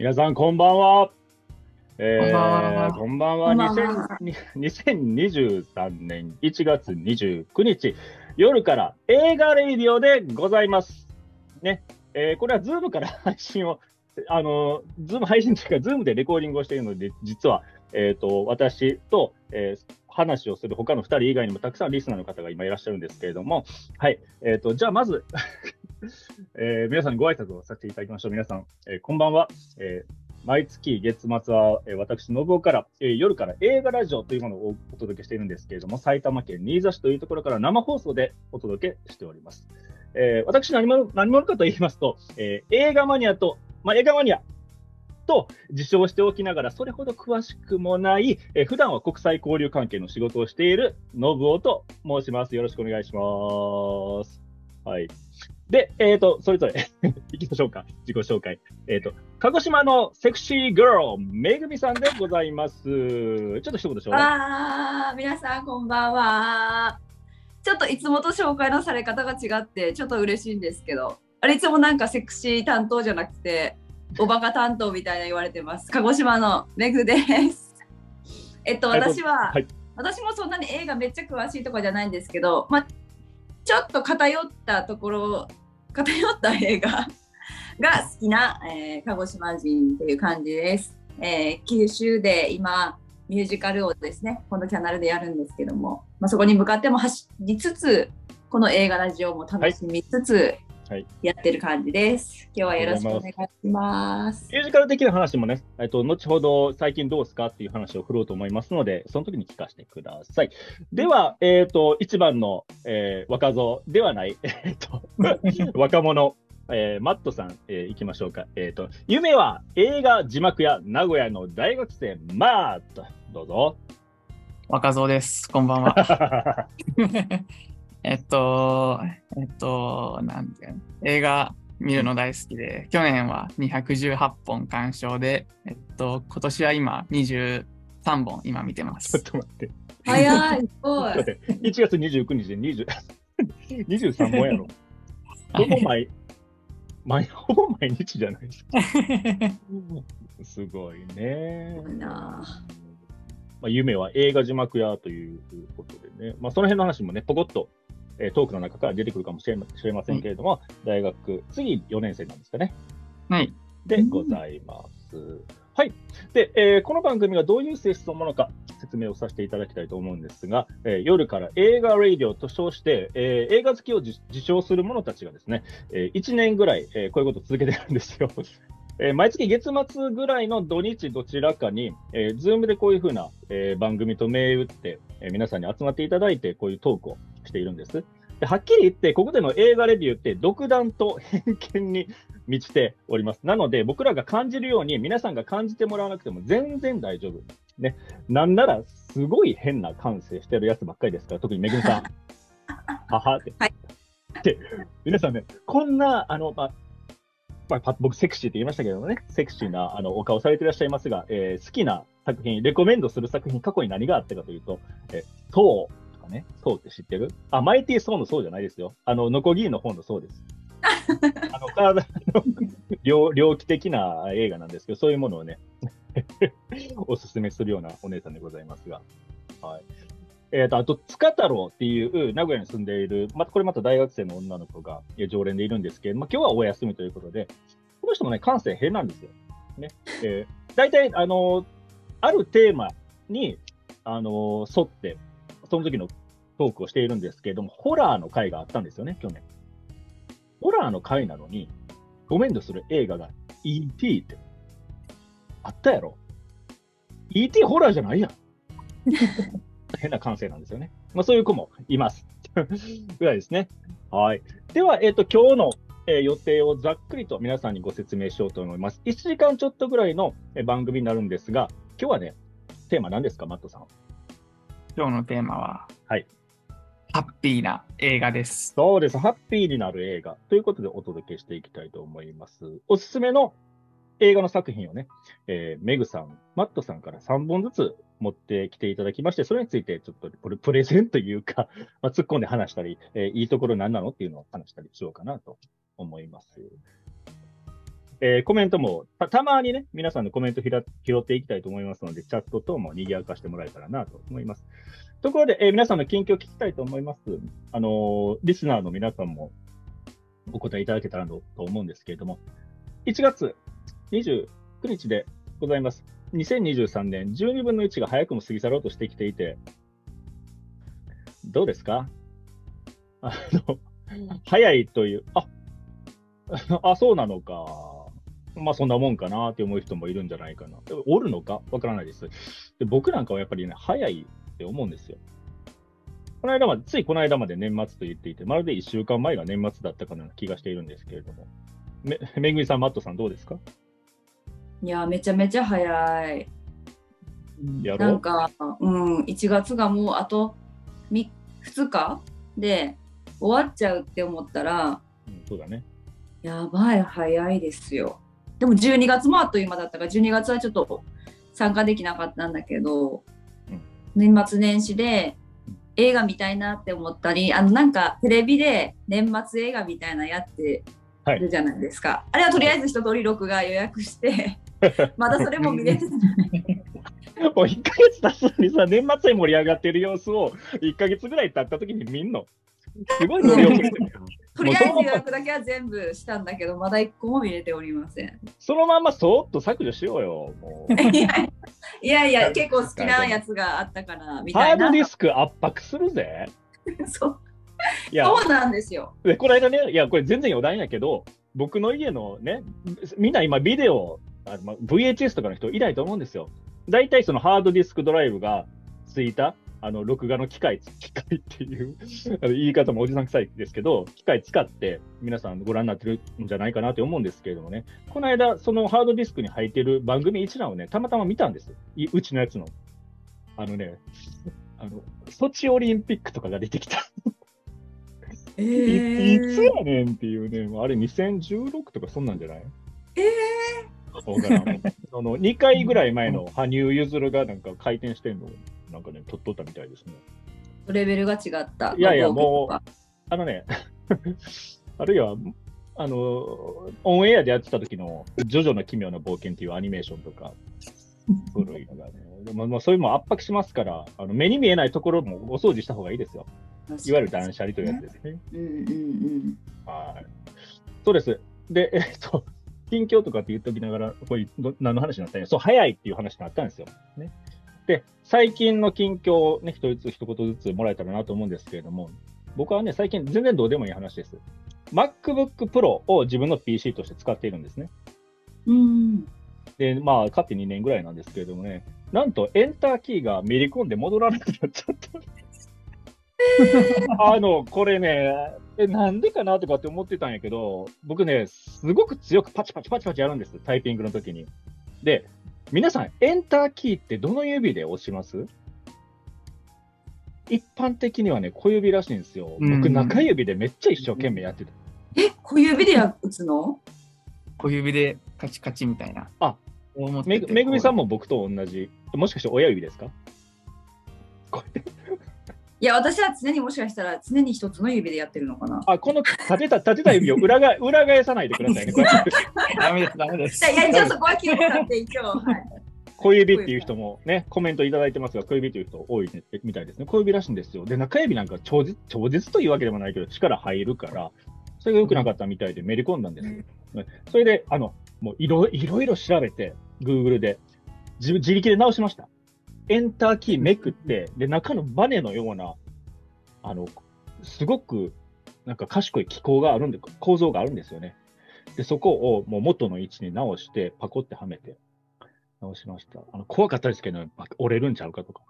皆さん、こんばんは。えこんばんはー、こんばんは。こんばんは2000 2023年1月29日、夜から映画レイディオでございます。ね。えーこれは Zoom から配信を、あの、 Zoom 配信というか、 Zoom でレコーディングをしているので、実は、えっ、と、私と、えー話をする他の2人以外にもたくさんリスナーの方が今いらっしゃるんですけれども、はい。えっ、と、じゃあまず、えー皆さんにご挨拶をさせていただきましょう。皆さん、えーこんばんは。えー毎月月末は、えー私、信夫から、えー夜から映画ラジオというものをお届けしているんですけれども、埼玉県新座市というところから生放送でお届けしております。えー私何者、何者かと言いますと、えー映画マニアと、まあ、映画マニアと自称しておきながら、それほど詳しくもない、えー普段は国際交流関係の仕事をしている信夫と申します。よろしくお願いします。はい。で、えっ、と、それぞれ 行きましょうか。自己紹介。えっ、と、鹿児島のセクシーガール、めぐみさんでございます。ちょっと一言ちょうだい。あー皆さんこんばんは。ちょっといつもと紹介のされ方が違ってちょっと嬉しいんですけど、あれいつもなんかセクシー担当じゃなくておバカ担当みたいな言われてます。鹿児島のめぐです。えっとはい私は、はい私もそんなに映画めっちゃ詳しいとかじゃないんですけど、まあちょっと偏ったところ偏った映画が好きな、えー鹿児島人っていう感じです。えー九州で今ミュージカルをですねこのキャナルでやるんですけども、まあ、そこに向かっても走りつつこの映画ラジオも楽しみつつはいやってる感じです。今日はよろしくお願いします。ミュージカル的な話もね、えっと、後ほど最近どうですかっていう話を振ろうと思いますので、その時に聞かせてください。では、えっ、と、一番の、えー若造ではない、えっ、と、若者、えーマットさん、えー行きましょうか。えっ、と、夢は映画字幕や名古屋の大学生、マット。どうぞ。若造です。こんばんは。えっと、えっと、なんていうの映画見るの大好きで、去年は218本鑑賞で、えっと、今年は今23本今見てまちょっす。と待って。早い、すごいちょっと。待って。1月29日で20 23 本やろ。ほぼ毎、毎、ほぼ毎日じゃないですか。すごいね。なまあ、夢は映画字幕屋ということでね、まあ、その辺の話もね、ポコッと、えートークの中から出てくるかもしれませんけれども、大学、次4年生なんですかね。はい。でございます。はい。で、えーこの番組がどういう性質のものか説明をさせていただきたいと思うんですが、えー夜から映画ラディオと称して、えー映画好きを自自称する者たちがですね、え1年ぐらい、えーこういうことを続けてるんですよ。えー毎月月末ぐらいの土日どちらかに、えー、ズームでこういうふうな、えー番組と銘打って、えー皆さんに集まっていただいて、こういうトークをしているんです。ではっきり言って、ここでの映画レビューって独断と偏見に満ちております。なので、僕らが感じるように、皆さんが感じてもらわなくても全然大丈夫。ね。なんなら、すごい変な感性してるやつばっかりですから、特にめぐみさん。ははって。はいで、皆さんね、こんな、あの、まあ、まあ、パ僕、セクシーって言いましたけどもね、セクシーなあのお顔されていらっしゃいますが、えー好きな作品、レコメンドする作品、過去に何があったかというと、えー、ソーとかね、ソーって知ってる？あ、マイティー・ソーのソーじゃないですよ。あの、ノコギリの方のソーです。あの、体の猟猟奇的な映画なんですけど、そういうものをね、おすすめするようなお姉さんでございますが。はい。えっ、と、あと、塚太郎っていう名古屋に住んでいる、また、これまた大学生の女の子がえー常連でいるんですけど、まあ、今日はお休みということで、この人もね、感性変なんですよ。ね。えー、大体、あのーあるテーマに、あのー沿って、その時のトークをしているんですけれども、ホラーの回があったんですよね、去年。ホラーの回なのに、ごめんとする映画が E.T. って、あったやろ ?E.T. ホラーじゃないやん。変な感性なんですよね。まあ、そういう子もいます。ぐらいですね。はい。では、えっ、と、今日の、えー予定をざっくりと皆さんにご説明しようと思います。1時間ちょっとぐらいのえー番組になるんですが、今日はね、テーマ何ですか、マットさん。今日のテーマは、はい。ハッピーな映画です。そうです。ハッピーになる映画ということでお届けしていきたいと思います。おすすめの映画の作品をね、えーメグさん、マットさんから3本ずつ持ってきていただきまして、それについてちょっとプレプレゼンというか、まあ、突っ込んで話したり、えーいいところ何なのっていうのを話したりしようかなと思います。えーコメントもたたまにね、皆さんのコメント拾っていきたいと思いますので、チャット等も賑やかしてもらえたらなと思います。ところで、えー皆さんの近況を聞きたいと思います。あのーリスナーの皆さんもお答えいただけたらと思うんですけれども、1月29日でございます。2023年12分の1が早くも過ぎ去ろうとしてきていて、どうですか？あの、早いという、あ、あ、そうなのか。まあそんなもんかなって思う人もいるんじゃないかな。おるのか？わからないですで。僕なんかはやっぱりね、早いって思うんですよ。この間まで、ついこの間まで年末と言っていて、まるで1週間前が年末だったかな気がしているんですけれども。め、めぐみさん、マットさんどうですか？いや、めちゃめちゃ早い。なんか、うん、1月がもうあと2日で終わっちゃうって思ったら、うん、そうだね。やばい、早いですよ。でも12月もあっという間だったから、12月はちょっと参加できなかったんだけど、うん年末年始で映画見たいなって思ったり、あのなんかテレビで年末映画みたいなやってるじゃないですか。あれはとりあえず一通り録画予約して、まだそれも見れてない。もう1ヶ月経つのにさ、年末に盛り上がってる様子を1ヶ月ぐらい経った時に見んの？すごい乗り遅れてるよ。とりあえず予約だけは全部したんだけど、まだ一個も見れておりません。そのまんまそーっと削除しようよ。もう いやいや結構好きなやつがあったから、みたいなハード。ディスク圧迫するぜ。そういや、そうなんですよ。でこの間ね、いや、これ全然余談やけど、僕の家のね、みんな今ビデオ、あのま VHS とかの人いないと思うんですよ。大体そのハードディスクドライブがついた、あの、録画の機械、機械っていう あの言い方もおじさん臭いですけど、機械使って皆さんご覧になってるんじゃないかなと思うんですけれどもね、この間、そのハードディスクに入ってる番組一覧をね、たまたま見たんです。いうちのやつの。あのね、あの、ソチオリンピックとかが出てきた。えいいつやねんっていうね、あれ2016とかそんなんじゃない？えそうかな。その2回ぐらい前の羽生結弦がなんか回転してんのをなんかね、撮っとったみたいですね。ーレベルが違った。いやいやまあもうあのね、あるいは、あの、オンエアでやってた時の、ジョジョの奇妙な冒険っていうアニメーションとか、古いのがね、でもまあ、そういうのも圧迫しますから、あの目に見えないところもお掃除した方がいいですよ。いわゆる断捨離というやつですね。うんうんうん。はい。そうです。で、えっと、近況とかって言っときながら、これど何の話になったんやそう、早いっていう話になったんですよ。ね。で、最近の近況をね、一つ一言ずつもらえたらなと思うんですけれども、僕はね、最近全然どうでもいい話です。MacBook Pro を自分の PC として使っているんですね。うん。で、まあ、買って2年ぐらいなんですけれどもね、なんとエンターキーがめり込んで戻らなくなっちゃった。あの、これね、え、なんでかなとかって思ってたんやけど、僕ね、すごく強くパチパチパチパチやるんです、タイピングの時に。で、皆さん、エンターキーってどの指で押します？一般的にはね、小指らしいんですよ。僕、うん中指でめっちゃ一生懸命やってた。え、小指でや打つの？小指でカチカチみたいな。あめぐめぐみさんも僕と同じ。もしかして親指ですか？いや、私は常にもしかしたら常に一つの指でやってるのかな。あ、この立てた、立てた指を裏が 裏返さないでくださいね。ダメです、ダメです。いや、一応そこは気を使って一応。はい。小指っていう人もね、コメントいただいてますが、小指という人多いみたいですね。小指らしいんですよ。で、中指なんか超絶、超絶というわけでもないけど、力入るから、それが良くなかったみたいでめり込んだんですよ。ねそれで、あの、もういろいろいろ調べて、Google で、自自力で直しました。エンターキーめくって、で、中のバネのような、あの、すごく、なんか賢い機構があるんで、構造があるんですよね。で、そこをもう元の位置に直して、パコってはめて、直しました。あの怖かったですけど、ま折れるんちゃうかとか。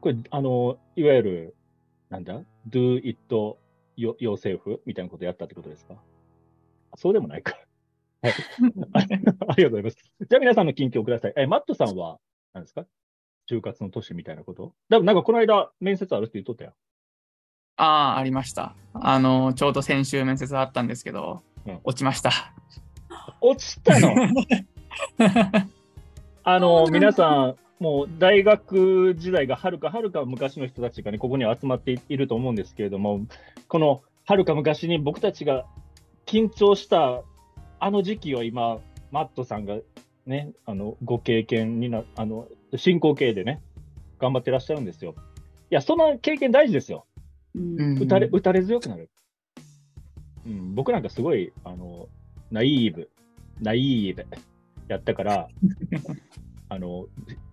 これ、あの、いわゆる、なんだ ?do it yo- yourself みたいなことやったってことですか？そうでもないか。はい。あ ありがとうございます。じゃあ皆さんの近況ください。え、マットさんは、何ですか？就活の年みたいなこと？だなんかこの間、面接あるって言っとったよ。ああ、ありました。あの、ちょうど先週面接あったんですけど、うん落ちました。落ちたの？あの、皆さん、もう大学時代がはるかはるか昔の人たちがね、ここに集まっていると思うんですけれども、このはるか昔に僕たちが緊張したあの時期を今、マットさんがね、あの、ご経験にな、あの、進行形でね、頑張ってらっしゃるんですよ。いや、その経験大事ですよ。うん打たれ、打たれ強くなる。うん、僕なんかすごい、あの、ナイーブ、ナイーブやったから、あの、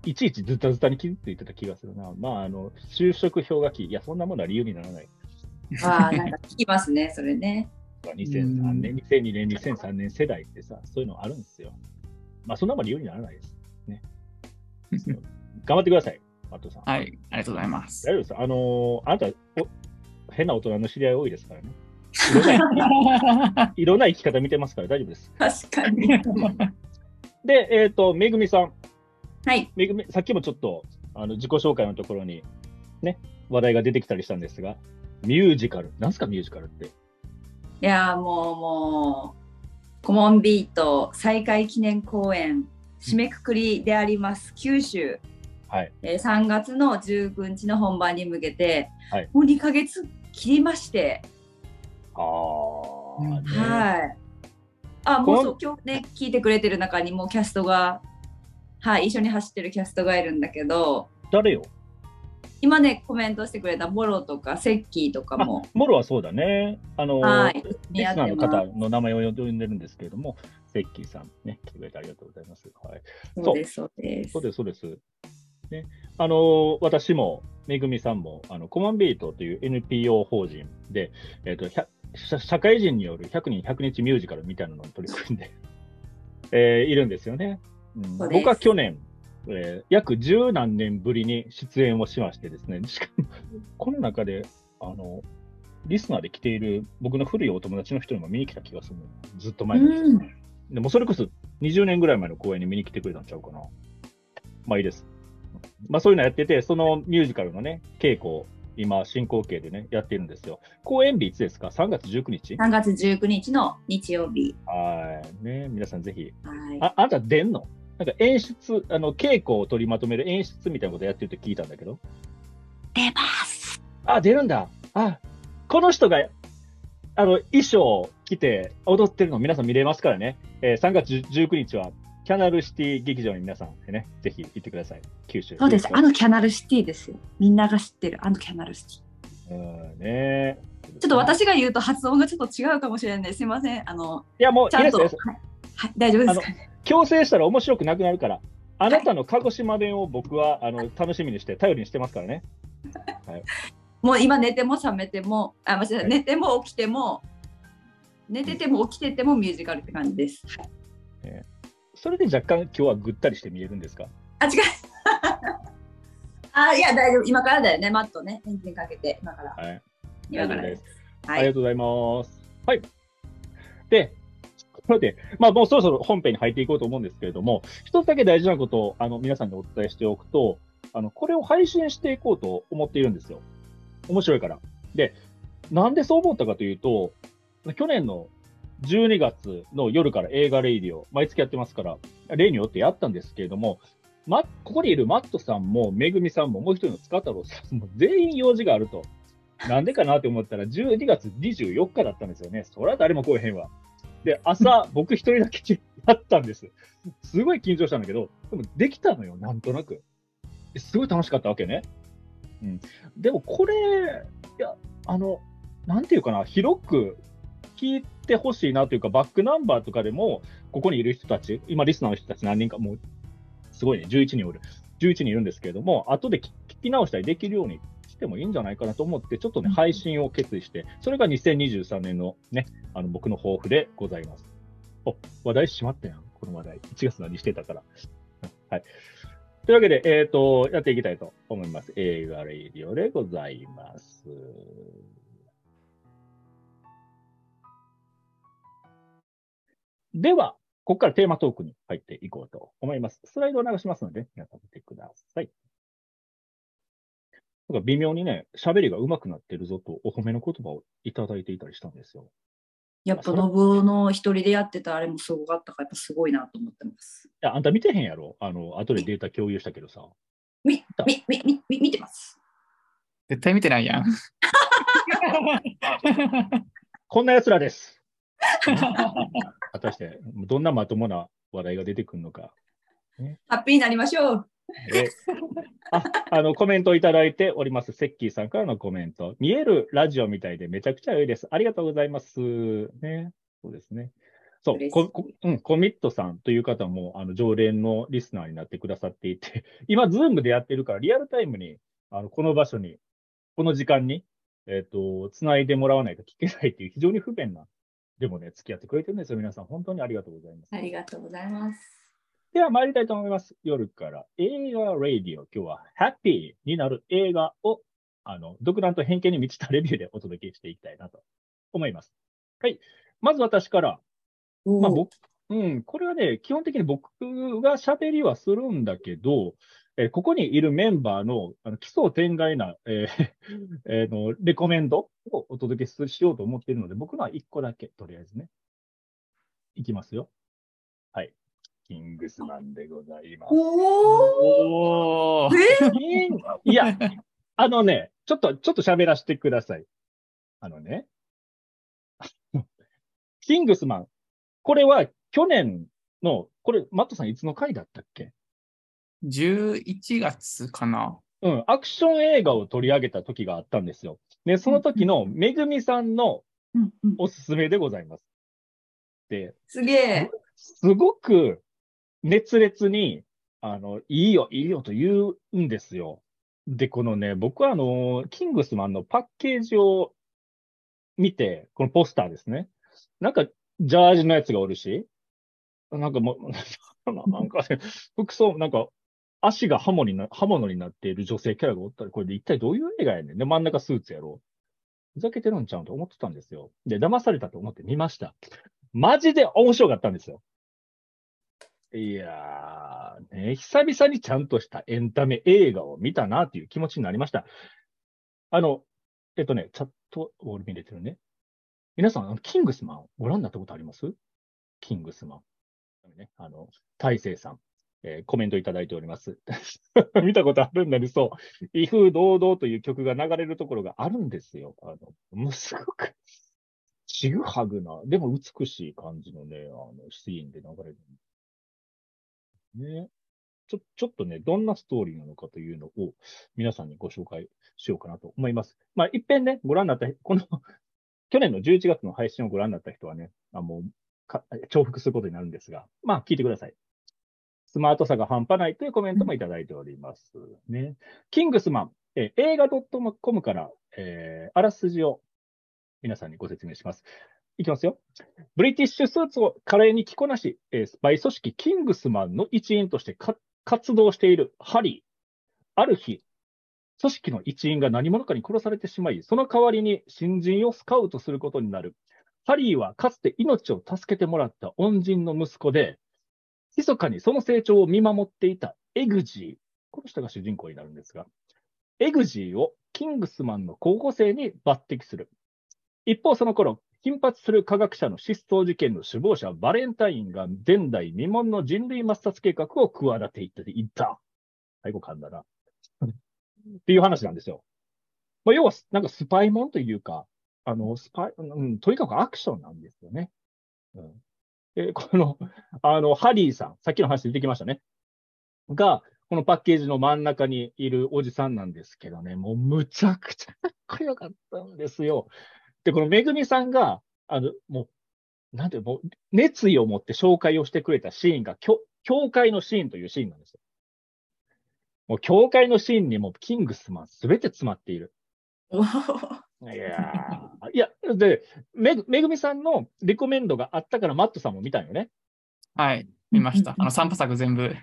いちいちズタズタに傷ついてた気がするな。まあ、あの、就職氷河期、いや、そんなものは理由にならない。ああ、なんか聞きますね、それね。2003年、2002年、2003年世代ってさ、そういうのあるんですよ。まあ、そんなもん理由にならないです。ね。頑張ってください、マットさん。はい、ありがとうございます。大丈夫です。あのーあなたお、変な大人の知り合い多いですからね。いろんな、生き方見てますから大丈夫です。確かに。で、えっ、と、めぐみさん。はい。めぐみ、さっきもちょっと、あの、自己紹介のところに、ね、話題が出てきたりしたんですが、ミュージカル。なんすか、ミュージカルって。いやーもうもうコモンビート再開記念公演締めくくりであります九州、はい。えー3月の19日の本番に向けて、はい。もう2ヶ月切りまして、ああ、うん。ね。はい。あもうそう今日ね聞いてくれてる中にもうキャストがはい一緒に走ってるキャストがいるんだけど。誰よ？今ねコメントしてくれたボロとかセッキーとかあも、モロはそうだね。あの、はいリスナーの方の名前を呼んでるんですけれども、セッキーさん、ね、来てくれてありがとうございます。はい。そうですそうですそうです、そうです。ね、あの私も、めぐみさんも、あのコマンビートという NPO 法人で、えっと100社社会人による100人100日ミュージカルみたいなのに取り組んで、えーいるんですよね。うん僕は去年、えー約十何年ぶりに出演をしましてですね、しかも、この中で、あの、リスナーで来ている僕の古いお友達の人にも見に来た気がするのずっと前のですうんでもそれこそ20年ぐらい前の公演に見に来てくれたんちゃうかな。まあいいです。まあそういうのやってて、そのミュージカルのね、稽古を今進行形でね、やってるんですよ。公演日いつですか ?3 月19日？3月19日の日曜日はい。ね、皆さんぜひ。はいあ、あなた出んの？なんか演出、あの、稽古を取りまとめる演出みたいなことやってるって聞いたんだけど。出ますあ、出るんだ。あ、この人が、あの、衣装を着て踊ってるの皆さん見れますからね。えー3月19日は、キャナルシティ劇場に皆さんでね、ぜひ行ってください。九州。そうです。あのキャナルシティですよ。みんなが知ってるあのキャナルシティ。うん、ねちょっと私が言うと発音がちょっと違うかもしれない。すいません。あの、いや、もう、ちゃんと。はい。はい、大丈夫ですかね。強制したら面白くなくなるから。あなたの鹿児島弁を僕は、あの、楽しみにして、頼りにしてますからね。もう今寝ても覚めても、あ、間違えたはい寝ても起きても、寝てても起きててもミュージカルって感じです。はいそれで若干今日はぐったりして見えるんですか？あ、違う。あ、いや、大丈夫。今からだよね。マットね。エンジンかけて、今から。はい。今からです。はい。ありがとうございます。はい。で、これで、まあもうそろそろ本編に入っていこうと思うんですけれども、一つだけ大事なことをあの皆さんにお伝えしておくと、あの、これを配信していこうと思っているんですよ。面白いから。で、なんでそう思ったかというと、去年の12月の夜から映画レイディオ、毎月やってますから、例によってやったんですけれども、ま、ここにいるマットさんも、めぐみさんも、もう一人の塚太郎さんも、全員用事があると。なんでかなって思ったら、12月24日だったんですよね。そりゃ誰も来えへんわ。で、朝、僕一人だけやったんです。すごい緊張したんだけど、でもできたのよ、なんとなく。すごい楽しかったわけね。うん。でもこれ、いや、あの、なんていうかな、広く聞いてほしいなというか、バックナンバーとかでも、ここにいる人たち、今リスナーの人たち何人か、もう、すごいね、11人おる。11人いるんですけれども、後で聞聞き直したりできるようにしてもいいんじゃないかなと思って、ちょっとね、配信を決意して、それが2023年のね、あの、僕の抱負でございます。お、話題しまったやん、この話題。1月何してたから。はい。というわけで、えっ、と、やっていきたいと思います。映画レイディオでございます。では、ここからテーマトークに入っていこうと思います。スライドを流しますので、皆さん見てください。なんか微妙にね、喋りが上手くなってるぞとお褒めの言葉をいただいていたりしたんですよ。やっぱ、信夫の一人でやってたあれもすごかったから、やっぱすごいなと思ってます。いや、あんた見てへんやろ？あの、後でデータ共有したけどさ。み、み、み、み、み見てます。絶対見てないやん。こんな奴らです。果たして、どんなまともな話題が出てくるのか。ハッピーになりましょう。えああのコメントいただいております、セッキーさんからのコメント。見えるラジオみたいでめちゃくちゃ良いです。ありがとうございます。ね、そうですね。そううん、コミットさんという方もあの常連のリスナーになってくださっていて、今、 Zoom でやってるから、リアルタイムにあのこの場所に、この時間に、えっ、と、つないでもらわないと聞けないっていう非常に不便な、でもね、付き合ってくれてるんですよ。皆さん、本当にありがとうございます。ありがとうございます。では参りたいと思います。夜から映画 radio。今日はハッピーになる映画を、あの、独断と偏見に満ちたレビューでお届けしていきたいなと思います。はい。まず私から、まあ僕、うん、これはね、基本的に僕が喋りはするんだけど、えーここにいるメンバーのあの奇想天外な、えー えーのレコメンドをお届けししようと思っているので、僕のは1個だけ、とりあえずね。いきますよ。はい。キングスマンでございます。おおいや、あのね、ちょっと、ちょっと喋らせてください。あのね、キングスマン。これは去年の、これ、マットさんいつの回だったっけ？11月かな。うん、アクション映画を取り上げた時があったんですよ。で、その時のめぐみさんのおすすめでございます。で、すげえ。すごく熱烈に、あの、いいよ、いいよと言うんですよ。で、このね、僕はあの、キングスマンのパッケージを見て、このポスターですね。なんか、ジャージのやつがおるし、なんかもう、なんかね、服装、なんか、足が刃物にな刃物になっている女性キャラがおったら、これで一体どういう映画やねん。で、真ん中スーツやろう。ふざけてるんちゃうんと思ってたんですよ。で、騙されたと思って見ました。マジで面白かったんですよ。いやー、ね、久々にちゃんとしたエンタメ映画を見たなっていう気持ちになりました。あの、えっとね、チャットウォール見れてるね。皆さん、あのキングスマンご覧になったことあります？キングスマン。ね、あの、大勢さん、えーコメントいただいております。見たことあるんだね、そう。威風堂々という曲が流れるところがあるんですよ。あの、もうすごく、ちぐはぐな、でも美しい感じのね、あの、シーンで流れる。ね。ちょ、ちょっとね、どんなストーリーなのかというのを皆さんにご紹介しようかなと思います。まあ、一遍ね、ご覧になった、この、去年の11月の配信をご覧になった人はね、あもう、重複することになるんですが、まあ、聞いてください。スマートさが半端ないというコメントもいただいております。ね。キングスマン、え映画 .com から、えーあらすじを皆さんにご説明します。いきますよ。ブリティッシュスーツを華麗に着こなし、えースパイ組織キングスマンの一員として活動しているハリー。ある日、組織の一員が何者かに殺されてしまい、その代わりに新人をスカウトすることになる。ハリーはかつて命を助けてもらった恩人の息子で、密かにその成長を見守っていたエグジー。この人が主人公になるんですが、エグジーをキングスマンの候補生に抜擢する。一方、その頃、頻発する科学者の失踪事件の首謀者バレンタインが前代未聞の人類抹殺計画を企ていっていった。最後噛んだな。っていう話なんですよ。まあ、要は、なんかスパイモンというか、あの、スパイ、うん、とにかくアクションなんですよね。うん。で、この、あの、ハリーさん、さっきの話出てきましたね。が、このパッケージの真ん中にいるおじさんなんですけどね、もうむちゃくちゃかっこよかったんですよ。で、このめぐみさんが、あの、もう、なんていうのもう、熱意を持って紹介をしてくれたシーンが、きょ教会のシーンというシーンなんですよ。もう、教会のシーンにもキングスマンすべて詰まっている。いやーいや、で、めぐめぐみさんのレコメンドがあったから、マットさんも見たんよね。はい、見ました。あの、3部作全部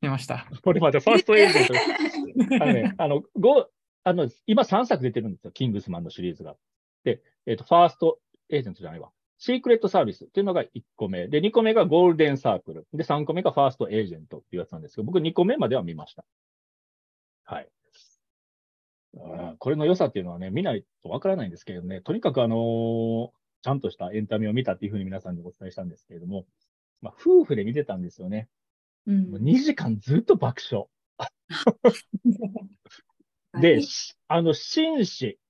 見ました。これまたファーストエージェント。あのね、あの、ごあの、今3作出てるんですよ、キングスマンのシリーズが。で、えっ、と、ファーストエージェントじゃないわ。シークレットサービスっていうのが1個目。で、2個目がゴールデンサークル。で、3個目がファーストエージェントっていうやつなんですけど、僕2個目までは見ました。はい。うんこれの良さっていうのはね、見ないとわからないんですけどね、とにかくあのーちゃんとしたエンタメを見たっていうふうに皆さんにお伝えしたんですけれども、まあ、夫婦で見てたんですよね。うんもう2時間ずっと爆笑。で、しあの、紳士、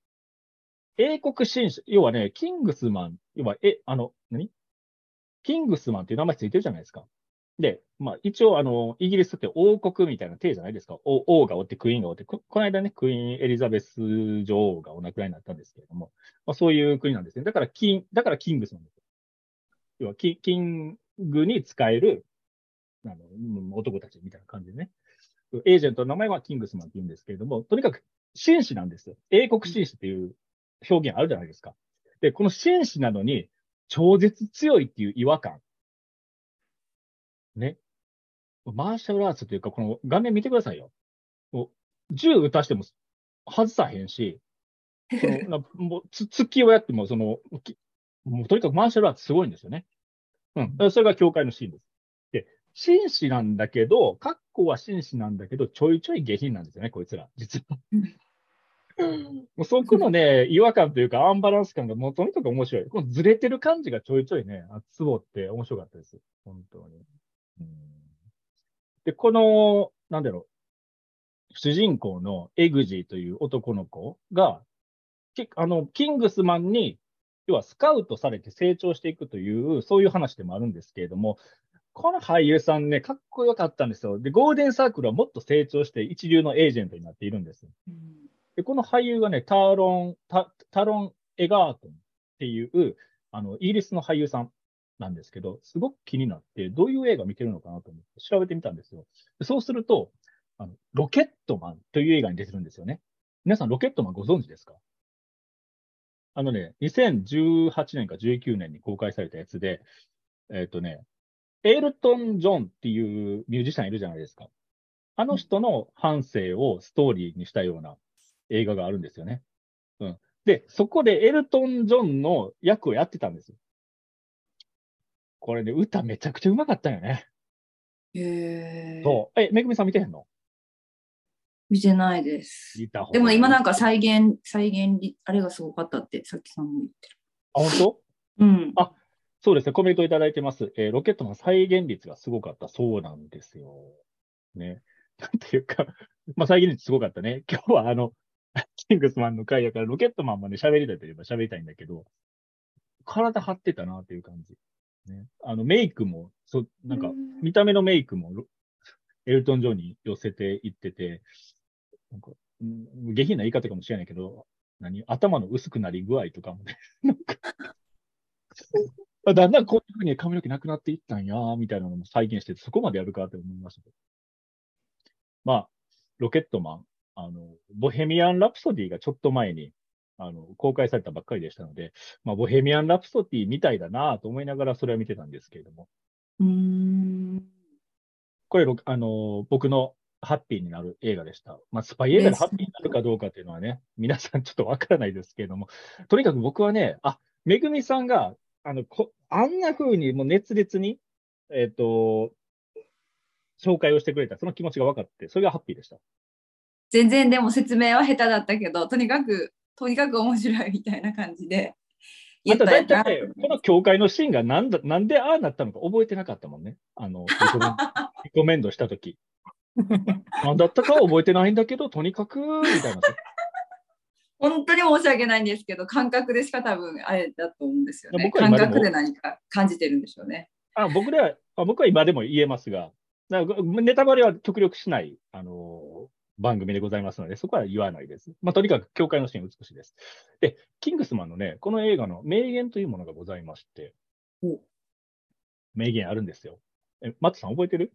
英国紳士、要はね、キングスマン、要は、え、あの、何？キングスマンっていう名前ついてるじゃないですか。で、まあ、一応、あの、イギリスって王国みたいな体じゃないですか。王王がおって、クイーンがおって、ここの間ね、クイーンエリザベス女王がお亡くなりになったんですけれども、まあ、そういう国なんですね。だから、キン、だからキングスマンです。要はキ、キングに使える、あの、男たちみたいな感じでね。エージェントの名前はキングスマンって言うんですけれども、とにかく紳士なんですよ。英国紳士っていう表現あるじゃないですか。で、この紳士なのに、超絶強いっていう違和感。ね。マーシャルアーツというか、この画面見てくださいよ。銃撃たしても外さへんし、その なもうつ突きをやっても、その、きもうとにかくマーシャルアーツすごいんですよね。うん。それが教会のシーンです。で、紳士なんだけど、格好は紳士なんだけど、ちょいちょい下品なんですよね、こいつら。実は。もうそこのね、違和感というか、アンバランス感がもうとにかく面白い。このずれてる感じがちょいちょいね、あツボって面白かったです。本当に。うんで、この、なんだろう、主人公のエグジーという男の子が、きあの、キングスマンに、要はスカウトされて成長していくという、そういう話でもあるんですけれども、この俳優さんね、かっこよかったんですよ。で、ゴールデンサークルはもっと成長して一流のエージェントになっているんです。で、この俳優がね、ターロン、タタロン・エガートンっていう、あの、イギリスの俳優さんなんですけど、すごく気になって、どういう映画見てるのかなと思って調べてみたんですよ。そうすると、あの、ロケットマンという映画に出てるんですよね。皆さん、ロケットマンご存知ですか？あのね、2018年か19年に公開されたやつで、えっ、とね、エルトン・ジョンっていうミュージシャンいるじゃないですか。あの人の半生をストーリーにしたような映画があるんですよね。うん。で、そこでエルトン・ジョンの役をやってたんですよ。これね、歌めちゃくちゃうまかったよね。へえ。そう。え、めぐみさん見てへんの？見てないです。見た方でも今なんか。か再現、再現り、あれがすごかったって、さっきさんも言ってる。あ、本当？うん。あそうですね、コメントいただいてます。えーロケットの再現率がすごかった。そうなんですよ。ね。なんていうか、まあ再現率すごかったね。今日はあの、キングスマンの回やからロケットマンまで喋りたいといえば喋りたいんだけど、体張ってたなっていう感じ。ね。あの、メイクも、そ、なんか、見た目のメイクもロエルトン・ジョンに寄せていってて、なんか、うん下品な言い方かもしれないけど、何？頭の薄くなり具合とかもね、なんか、あだんだんこういうふうに髪の毛なくなっていったんや、みたいなのも再現してて、そこまでやるかって思いましたけど。まあ、ロケットマン、あの、ボヘミアン・ラプソディがちょっと前に、あの、公開されたばっかりでしたので、まあ、ボヘミアン・ラプソディみたいだなと思いながらそれは見てたんですけれども、うーん。これ、ろあの、僕のハッピーになる映画でした。まあ、スパイ映画でハッピーになるかどうかっていうのはね、皆さんちょっとわからないですけれども、とにかく僕はね、あ、めぐみさんが、あの、こあんな風にもう熱烈に、えっ、と、紹介をしてくれた、その気持ちが分かって、それがハッピーでした。全然でも説明は下手だったけど、とにかく、とにかく面白いみたいな感じで言ったや大体ね、この教会のシーンがなんだ、なんでああなったのか覚えてなかったもんね。あの、リコメンド したとき。なんだったかは覚えてないんだけど、とにかく、みたいな。本当に申し訳ないんですけど、感覚でしか多分あれだと思うんですよね。感覚で何か感じてるんでしょうね。あ僕ではあ僕は今でも言えますが、ネタバレは極力しない、あの番組でございますので、そこは言わないです。まあ、とにかく教会のシーン美しいです。で、キングスマンのね、この映画の名言というものがございましてお、名言あるんですよ。え、マットさん覚えてる？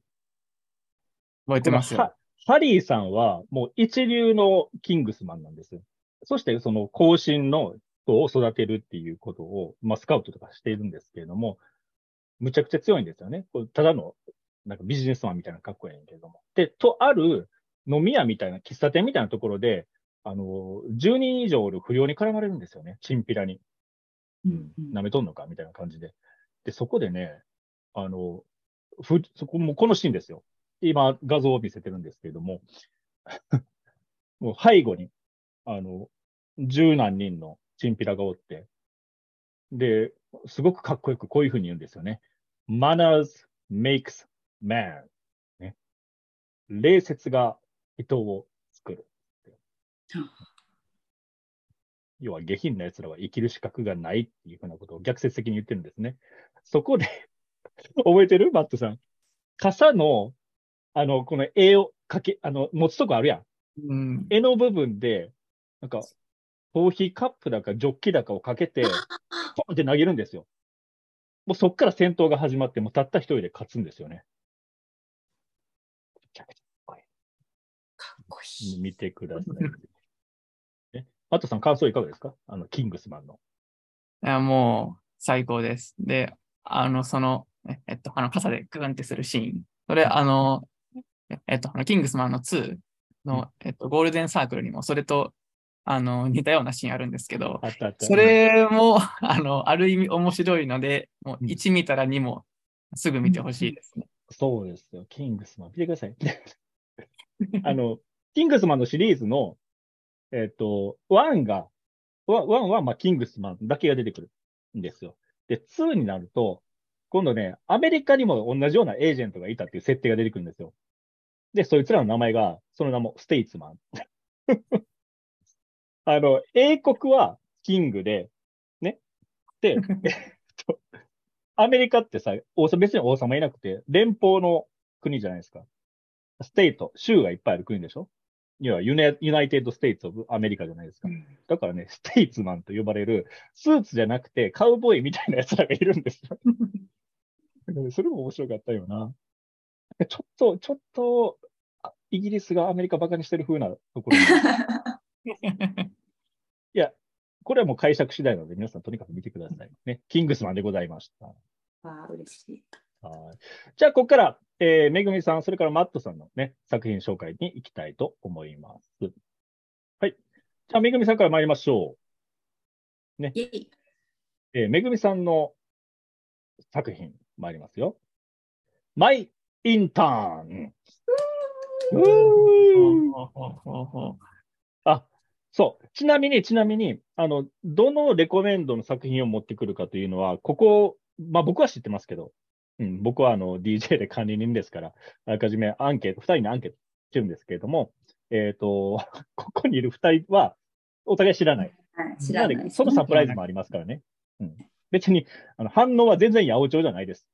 覚えてますよ。ハハリーさんはもう一流のキングスマンなんです。そしてその後進の人を育てるっていうことを、まあ、スカウトとかしているんですけれども、むちゃくちゃ強いんですよね。これただのなんかビジネスマンみたいなかっこいいんやけれども。で、とある飲み屋みたいな、喫茶店みたいなところで、あの、10人以上おる不良に絡まれるんですよね。チンピラに。うん舐めとんのかみたいな感じで。で、そこでね、あの、ふ、そこもこのシーンですよ。今、画像を見せてるんですけれども、もう背後に、あの、十何人のチンピラがおって、で、すごくかっこよくこういうふうに言うんですよね。manners makes man. ね。礼節が人を作る。要は下品な奴らは生きる資格がないっていうふうなことを逆説的に言ってるんですね。そこで、覚えてる？マットさん。傘の、あの、この絵をかけ、あの、持つとこあるやん。うん。絵の部分で、なんか、コーヒーカップだかジョッキだかをかけて、ポンって投げるんですよ。もうそっから戦闘が始まって、もうたった一人で勝つんですよね。めちゃくちゃかっこかっこいいいい。見てください。え、マットさん感想いかがですか？あの、キングスマンの。いや、もう最高です。で、あの、その、ええっと、あの、傘でグーンってするシーン。それ、あの、えっと、あのキングスマンの2の、えっと、ゴールデンサークルにも、それと、あの、似たようなシーンあるんですけど。それも、あの、ある意味面白いので、もううん1見たら2もすぐ見てほしいですね。そうですよ。キングスマン。見てください。あの、キングスマンのシリーズの、えっ、と、1が、1は、まあ、キングスマンだけが出てくるんですよ。で、2になると、今度ね、アメリカにも同じようなエージェントがいたっていう設定が出てくるんですよ。で、そいつらの名前が、その名もステイツマン。あの、英国はキングで、ね。で、えっと、アメリカってさ、王様別に王様いなくて、連邦の国じゃないですか。ステイト、州がいっぱいある国でしょ要はユナユナイテッド・ステイツ・オブ・アメリカじゃないですか。だからね、ステイツマンと呼ばれる、スーツじゃなくてカウボーイみたいな奴らがいるんですよ。だからそれも面白かったよな。ちょっと、ちょっと、あイギリスがアメリカバカにしてる風なところも いや、これはもう解釈次第なので、皆さんとにかく見てください。ね。キングスマンでございました。わあ、嬉しい。はい。じゃあ、ここから、えー、めぐみさん、それからマットさんのね、作品紹介に行きたいと思います。はい。じゃあ、めぐみさんから参りましょ。う。えー、めぐみさんの作品、参りますよ。マイ・インターン。あ、そう。ちなみに、ちなみに、あの、どのレコメンドの作品を持ってくるかというのは、ここ、まあ僕は知ってますけど、うん、僕はあの DJ で管理人ですから、あらかじめアンケート、二人にアンケートしてるんですけれども、えっ、と、ここにいる二人は、お互い知らない。はい、知らないそのサプライズもありますからね。うん、別に、あの、反応は全然八百長じゃないです。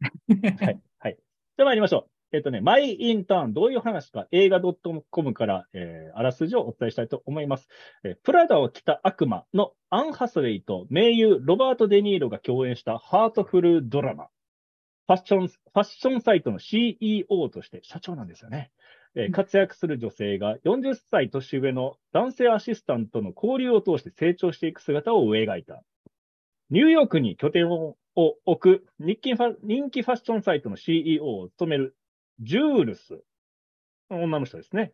はい。はい。じゃあ参りましょう。えっ、とね、マイ・インターン、どういう話か、映画 .com から、えーあらすじをお伝えしたいと思います。えープラダを着た悪魔のアン・ハスウェイと名優ロバート・デ・ニーロが共演したハートフルドラマ。ファッション、ファッションサイトの CEO として社長なんですよね。えー活躍する女性が40歳年上の男性アシスタントの交流を通して成長していく姿を描いた。ニューヨークに拠点をを置く日記ファ人気ファッションサイトの CEO を務めるジュールス。女の人ですね。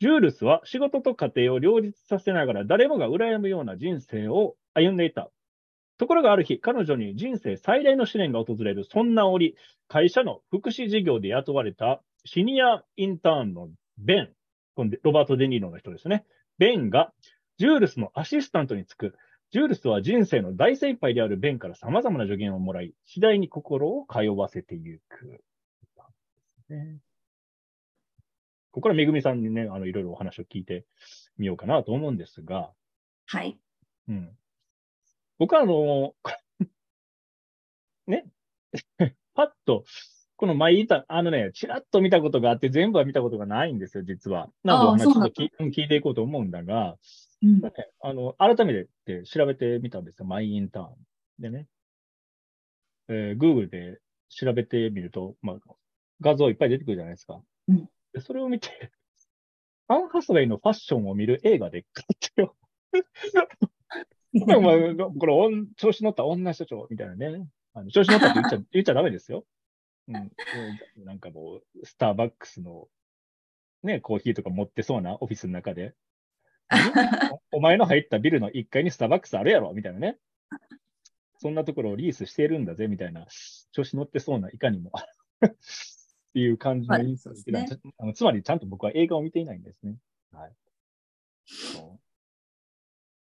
ジュールスは仕事と家庭を両立させながら誰もが羨むような人生を歩んでいた。ところがある日、彼女に人生最大の試練が訪れる。そんな折、会社の福祉事業で雇われたシニアインターンのベン、ロバート・デ・ニーロの人ですね。ベンがジュールスのアシスタントに就く。ジュールスは人生の大先輩であるベンから様々な助言をもらい、次第に心を通わせていく。ねここからめぐみさんにね、あの、いろいろお話を聞いてみようかなと思うんですが、はい。うん。僕はあの、ね、パッと、この前言った、あのね、ちらっと見たことがあって、全部は見たことがないんですよ、実は。なので、ああまあちょっと聞い聞いていこうと思うんだが、うんまあね、あの、改めて調べてみたんですよ、マイインターンでね。えー Google で調べてみると、まあ、画像いっぱい出てくるじゃないですか。うんでそれを見て、アン・ハスウェイのファッションを見る映画で買ってよ。まあ、これ、おん調子乗った女社長みたいなね。あの調子乗ったって言っちゃ 言っちゃダメですよ。うん。なんかもう、スターバックスの、ね、コーヒーとか持ってそうなオフィスの中で、お お前の入ったビルの1階にスターバックスあるやろみたいなね。そんなところをリースしてるんだぜみたいな、調子乗ってそうないかにも。っていう感じの印象はいそうあのつまり、ちゃんと僕は映画を見ていないんですね。はい。そ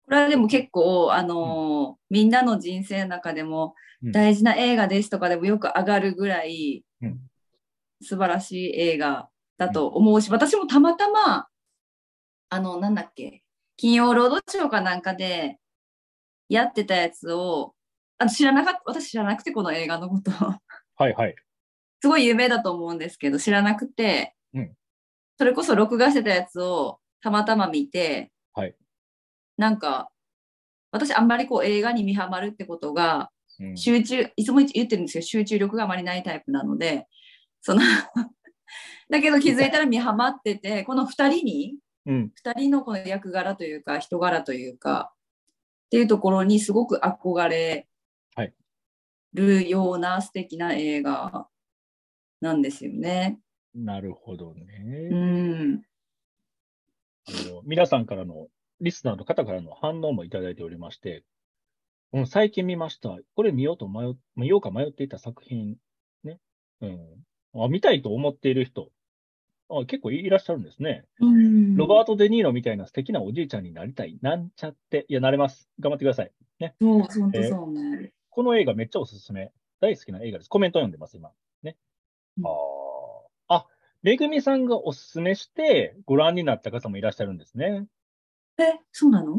これはでも結構、あのーみんなの人生の中でもうん。大事な映画ですとかでもよく上がるぐらいうん。素晴らしい映画だと思うし、私もたまたま、あの、なんだっけ、金曜ロードショーかなんかでやってたやつを、あの知らなかった、私知らなくてこの映画のことを。はいはい。すごい有名だと思うんですけど、知らなくて、うん。それこそ録画してたやつをたまたま見て、はいなんか、私あんまりこう映画に見はまるってことが、うん集中、いつも言ってるんですけど、集中力があまりないタイプなので、その だけど気づいたら見はまってて、この2人に、うん。2人のこの役柄というか、人柄というか、っていうところにすごく憧れはいるような素敵な映画なんですよね。なるほどうね。ん。あの皆さんからの、リスナーの方からの反応もいただいておりまして、うん、最近見ました。これ見ようと迷っ、見ようか迷っていた作品、ね。うん。あ見たいと思っている人、あ結構いらっしゃるんですね。うんロバート・デ・ニーロみたいな素敵なおじいちゃんになりたい。なんちゃって。いや、なれます。頑張ってください。そう、本当そうね。この映画めっちゃおすすめ。大好きな映画です。コメント読んでます、今。ね。うんああ。あ、めぐみさんがおすすめしてご覧になった方もいらっしゃるんですね。え、そうなの？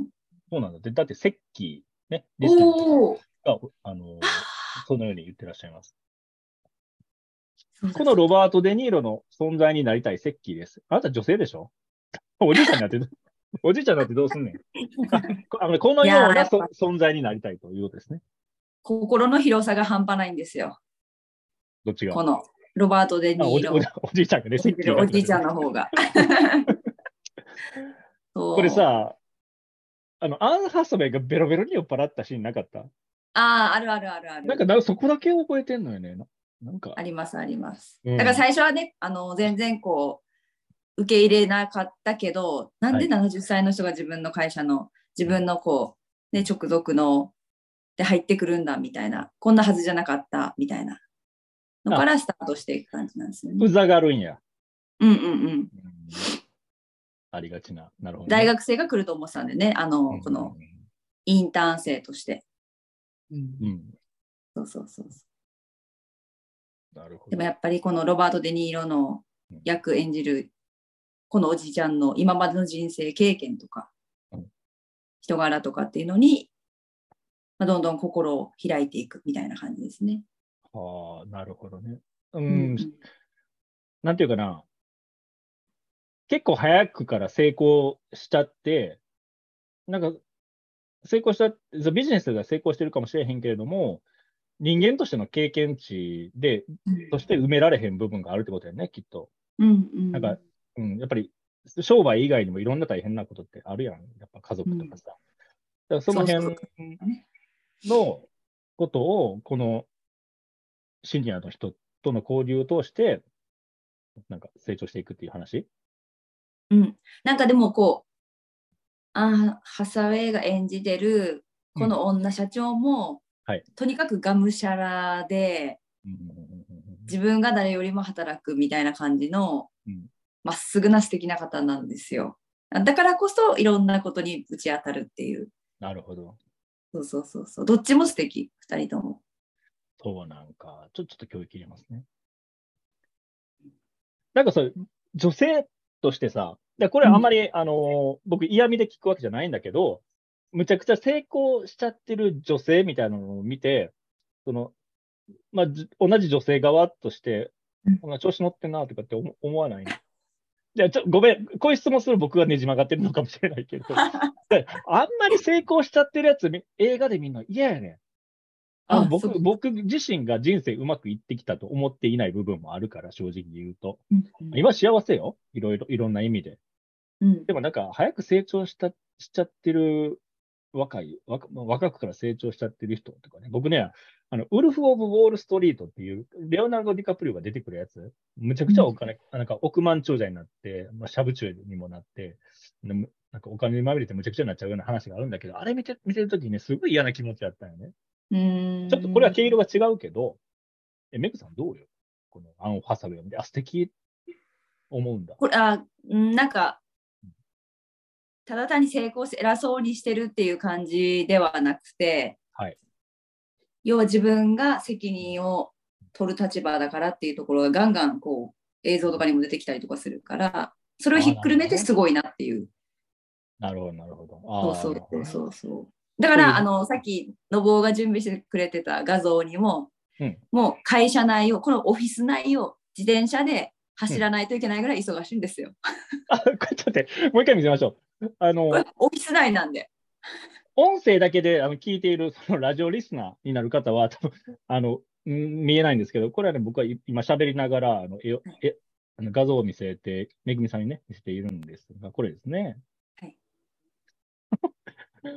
そうなんだ。でだって、セッキー、ね、リス。が、あの、そのように言ってらっしゃいます。このロバート・デ・ニーロの存在になりたいセッキーです。あなた女性でしょ？おじいちゃんになってど、おじいちゃんになってどう すんねん。こあのこのような存在になりたいということですね。心の広さが半端ないんですよ。どっちが？このロバート・デ・ニーロあおじいちゃんがね、セッキおじいちゃんの方が。これさ、あの、アン・ハサウェイがベロベロに酔っ払ったシーンなかった？ああ、あるあるあるある。なんかな、そこだけ覚えてんのよね。ななんかあ、りますあります。うんだから最初はね、あの全然こう受け入れなかったけど、なんで70歳の人が自分の会社の自分のこう、ね、直属ので入ってくるんだみたいな、こんなはずじゃなかったみたいなのからスタートしていく感じなんですよね。うざがるんや。うんうんうん。うんありがちな。なるほどね、大学生が来ると思ってたんでね、あの、このインターン生として。うん。うん。そうそうそうそう。なるほど。でもやっぱりこのロバート・デ・ニーロの役演じるこのおじちゃんの今までの人生経験とかうん人柄とかっていうのに、まあ、どんどん心を開いていくみたいな感じですね。はあ、なるほどね。う。うんなんていうかな。結構早くから成功しちゃって、なんか、成功した、そうビジネスでは成功してるかもしれへんけれども、人間としての経験値で、として埋められへん部分があるってことだよね、きっと。うんうんなんか、うん、やっぱり、商売以外にもいろんな大変なことってあるやん。やっぱ家族とかさ。だからそのそう辺そうのことを、このシニアの人との交流を通して、なんか成長していくっていう話うん、なんかでもこうあーハサウェイが演じてるこの女社長も、はいとにかくがむしゃらでうんうんうんうん自分が誰よりも働くみたいな感じのうんまっすぐな素敵な方なんですよ。だからこそいろんなことにぶち当たるっていう。なるほど。そうそうそうそう。どっちも素敵、二人とも。そうなんか、ちょちょっと教育入れますね。なんかそう、女性としてさ、でこれあん。まり、あの、僕嫌味で聞くわけじゃないんだけど、むちゃくちゃ成功しちゃってる女性みたいなのを見て、その、まあ、じ同じ女性側としてうん、こんな調子乗ってんなとかって思思わないの？じゃあ、ちょ、ごめん、こういう質問する僕がねじ曲がってるのかもしれないけど、であんまり成功しちゃってるやつみ映画で見るの嫌やねん。あ僕僕自身が人生うまくいってきたと思っていない部分もあるから、正直言うと。今幸せよ。いろいろ、いろんな意味で。うんでもなんか、早く成長した、しちゃってる若い、若若くから成長しちゃってる人とかね。僕ね、あの、ウルフ・オブ・ウォール・ストリートっていう、レオナルド・ディカプリオが出てくるやつ、むちゃくちゃお金、なんか億万長者になって、まあ、シャブチュエにもなって、なんかお金にまみれてむちゃくちゃになっちゃうような話があるんだけど、あれ見て、見てるときにね、すごい嫌な気持ちだったよね。うん。ちょっとこれは毛色が違うけど、え、メグさんどうよ？このアン・ハサウェイを見て、あ、素敵。思うんだ。これあうんなんかただ単に成功して偉そうにしてるっていう感じではなくて、はい。要は自分が責任を取る立場だからっていうところがガンガンこう映像とかにも出てきたりとかするからそれをひっくるめてすごいなっていう。なるほど、なるほど。そうそうそうそうだから、あのさっきのぼうが準備してくれてた画像にもうんもう会社内を、このオフィス内を自転車で走らないといけないぐらい忙しいんですよ。あ、ちょっと待って、もう一回見せましょう。あのオフィス内なんで。音声だけであの聞いているそのラジオリスナーになる方は、多分あのん見えないんですけど、これはね、僕はい今喋りながら、あの絵をえあの画像を見せて、めぐみさんにね、見せているんですが、これですね。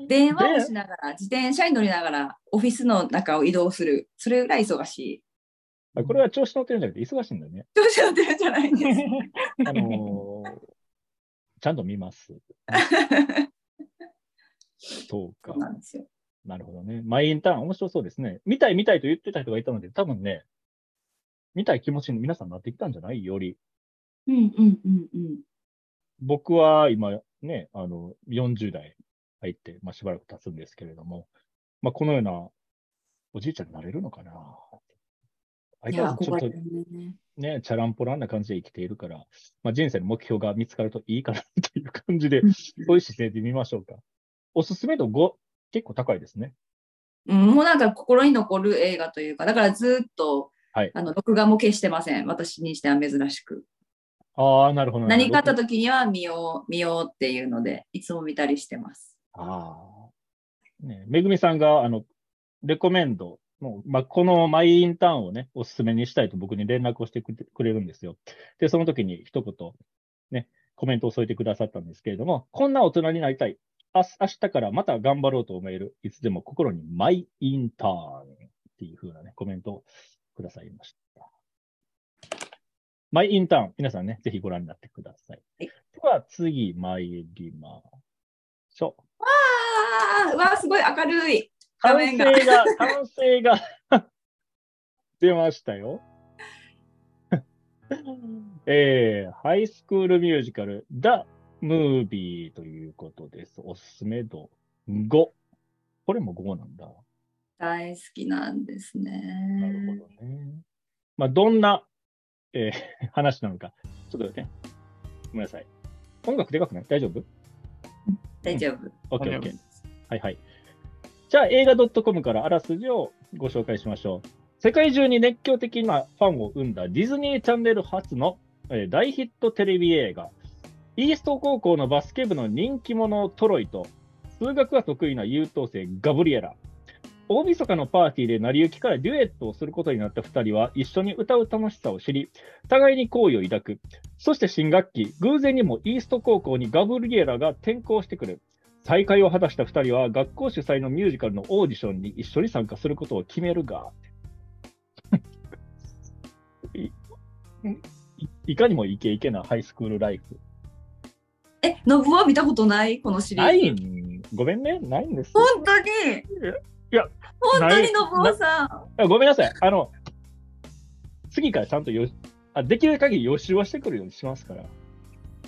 電話をしながら、自転車に乗りながら、オフィスの中を移動する。それぐらい忙しい。あこれは調子乗ってるんじゃなくて、忙しいんだよね。調子乗ってるんじゃないんです。あのーちゃんと見ます。そうかそう。なんですよ。なるほどね。マイインターン、面白そうですね。見たい見たいと言ってた人がいたので、多分ね、見たい気持ちに皆さんなってきたんじゃないより。うんうんうんうん。僕は今ね、あの、40代入って、まあ、しばらく経つんですけれども、まあ、このようなおじいちゃんになれるのかな。相変わらずちょっとね。ね、チャランポランな感じで生きているから、まあ、人生の目標が見つかるといいかなという感じで、そういう姿勢で見ましょうか。おすすめ度5、結構高いですね。うん、もうなんか心に残る映画というか、だからずっと、はいあの録画も消してません。私にしては珍しく。ああ、なるほど。何かあったと時には見よう、見ようっていうので、いつも見たりしてます。ああ。ね、めぐみさんが、あの、レコメンドの、まあ、このマイインターンをね、おすすめにしたいと僕に連絡をしてくれるんですよ。で、その時に一言、ね、コメントを添えてくださったんですけれども、こんな大人になりたい。あ明日からまた頑張ろうと思える。いつでも心にマイインターンっていう風なね、コメントをくださいました。マイインターン、皆さんね、ぜひご覧になってくださいでは次参りましょう。ああ、うわ、すごい明るい画完面が。成が、完成が 出ましたよ。えー、ハイスクールミュージカル、The Movie ということです。おすすめ度5。これも5なんだ。大好きなんですなるね。ほどね。まあ、どんな、えー話なのか。ちょっとね、ごめんなさい。音楽でかくない？大丈夫？大丈夫。?OK、大丈夫 OK。はいはい。じゃあ映画 .com からあらすじをご紹介しましょう。世界中に熱狂的なファンを生んだディズニーチャンネル初の、えー大ヒットテレビ映画。イースト高校のバスケ部の人気者トロイと数学が得意な優等生ガブリエラ。大晦日のパーティーで成り行きからデュエットをすることになった2人は一緒に歌う楽しさを知り、互いに好意を抱く。そして新学期、偶然にもイースト高校にガブリエラが転校してくる。再会を果たした2人は学校主催のミュージカルのオーディションに一緒に参加することを決めるが、いいいかにもイケイケなハイスクールライフ。え、ノブは見たことない？このシリないーズ。ん、ごめんね、ないんです。本当に？いや、本当にノブオさん。あごめんなさい。あの、次からちゃんとよあできる限り予習はしてくるようにしますから。